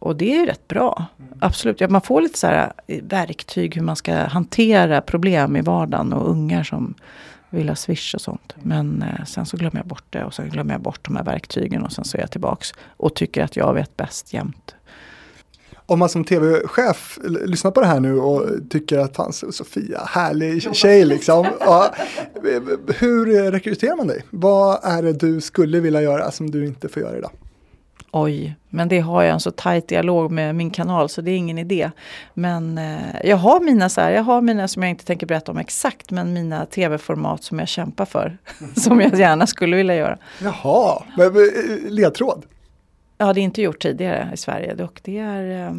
Och det är rätt bra. Mm. Absolut. Ja, man får lite så här eh, verktyg hur man ska hantera problem i vardagen och ungar som vill ha swish och sånt. Men eh, sen så glömmer jag bort det och sen glömmer jag bort de här verktygen och sen så är jag tillbaks och tycker att jag vet bäst jämt. om man som tv-chef lyssnar på det här nu och tycker att så- Sofia, härlig tjej liksom. Ja, hur rekryterar man dig? Vad är det du skulle vilja göra som du inte får göra idag? Oj, men det har jag en så tajt dialog med min kanal så det är ingen idé. Men eh, jag har mina så här, jag har mina som jag inte tänker berätta om exakt, men mina tv-format som jag kämpar för. som jag gärna skulle vilja göra. Jaha, men, men, eh, ledtråd? Jag hade inte gjort tidigare i Sverige och det är eh,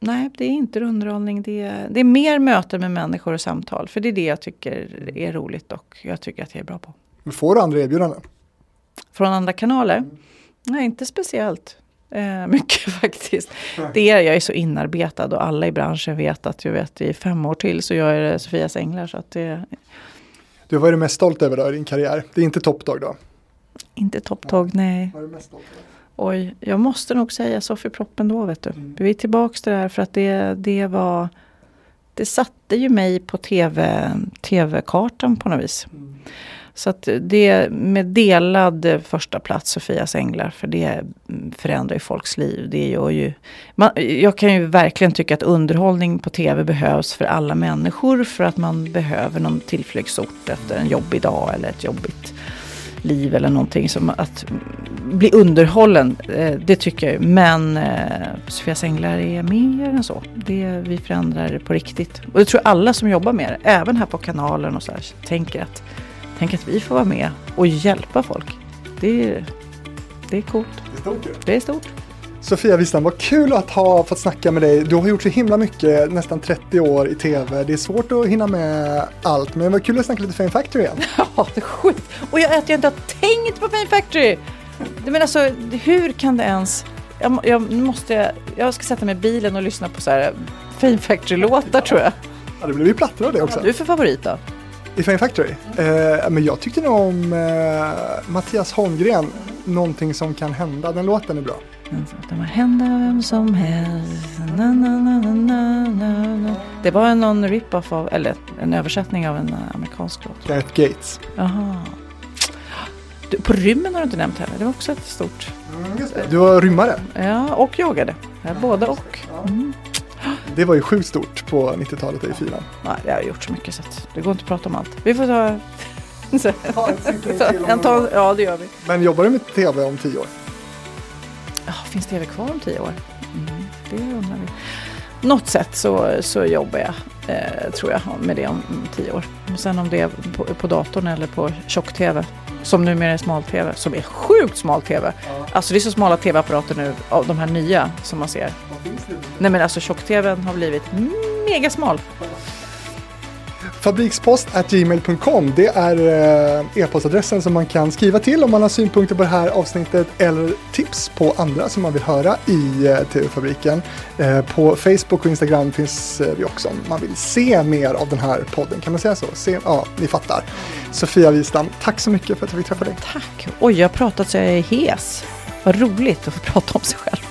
Nej, det är inte underhållning. Det är, det är mer möten med människor och samtal. För det är det jag tycker är roligt och jag tycker att jag är bra på. Får du andra erbjudanden? Från andra kanaler? Nej, inte speciellt. Eh, mycket faktiskt. Det är, jag är så inarbetad och alla i branschen vet att jag vet i fem år till så gör jag Sofias Änglar. Så att det Du, vad är du mest stolt över då i din karriär? Det är inte Top Dog då? inte topptåg, nej. Vad är du mest stolt över? Oj, jag måste nog säga Sofie-proppen då vet du. Vi är tillbaka till det här för att det, det var Det satte ju mig på tv, tv-kartan på något vis. Så att det med delad eh, första plats Sofias Änglar för det förändrar ju folks liv. Det gör ju, man, jag kan ju verkligen tycka att underhållning på tv behövs för alla människor för att man behöver någon tillflyktsort efter en jobbig dag eller ett jobbigt liv eller någonting. Som att bli underhållen, eh, det tycker jag ju. Men eh, Sofias Änglar är mer än så. Det, vi förändrar det på riktigt. Och det tror jag alla som jobbar med det, även här på kanalen och så här, tänker att, tänker att vi får vara med och hjälpa folk. Det är, det är coolt. Det är stort. Det är stort. Sofia Wistam, vad kul att ha fått snacka med dig. Du har gjort så himla mycket, nästan 30 år i tv. Det är svårt att hinna med allt, men var kul att snacka lite Fame Factory igen. Ja, det är skit. Och jag, att jag inte har tänkt på Fame Factory. Men alltså, hur kan det ens... Jag, jag måste... Jag ska sätta mig i bilen och lyssna på så här Fame Factory-låtar tror jag. Ja, det blev ju plattor av det också. Vad har du för favorit då? I Fame Factory? Eh, men jag tyckte nog om eh, Mattias Holmgren, Någonting som kan hända. Den låten är bra. Det kan hända vem som helst. Na, na, na. Det var någon rip-off av, eller en översättning av en eh, amerikansk låt. Gareth Gates. Jaha. På rymmen har du inte nämnt heller. Det var också ett stort. Du var rymmare. Ja, och jagade. Ja, både och. Mm. Det var ju sjukt stort på 90-talet i filen. Nej, jag har gjort så mycket så att det går inte att prata om allt. Vi får ta... Ta en ta, ja, det gör vi. Men jobbar du med tv om tio år? Ja, finns tv kvar om tio år? Mm, det undrar vi. Något sätt så, så jobbar jag, eh, tror jag, med det om om tio år. Sen om det är på, på datorn eller på tjock-tv, som numera är smal-tv, som är sjukt smal-tv. Alltså det är så smala tv-apparater nu, av de här nya som man ser. Nej men alltså tjock-tvn har blivit mega smal. Fabrikspost gmail.com det är eh, e-postadressen som man kan skriva till om man har synpunkter på det här avsnittet eller tips på andra som man vill höra i eh, TV-fabriken. Eh, på Facebook och Instagram finns vi också om man vill se mer av den här podden. Kan man säga så? Se, ja, ni fattar. Sofia Wistam, tack så mycket för att jag fick träffa dig. Tack! Oj, jag har pratat så jag är hes. Vad roligt att få prata om sig själv.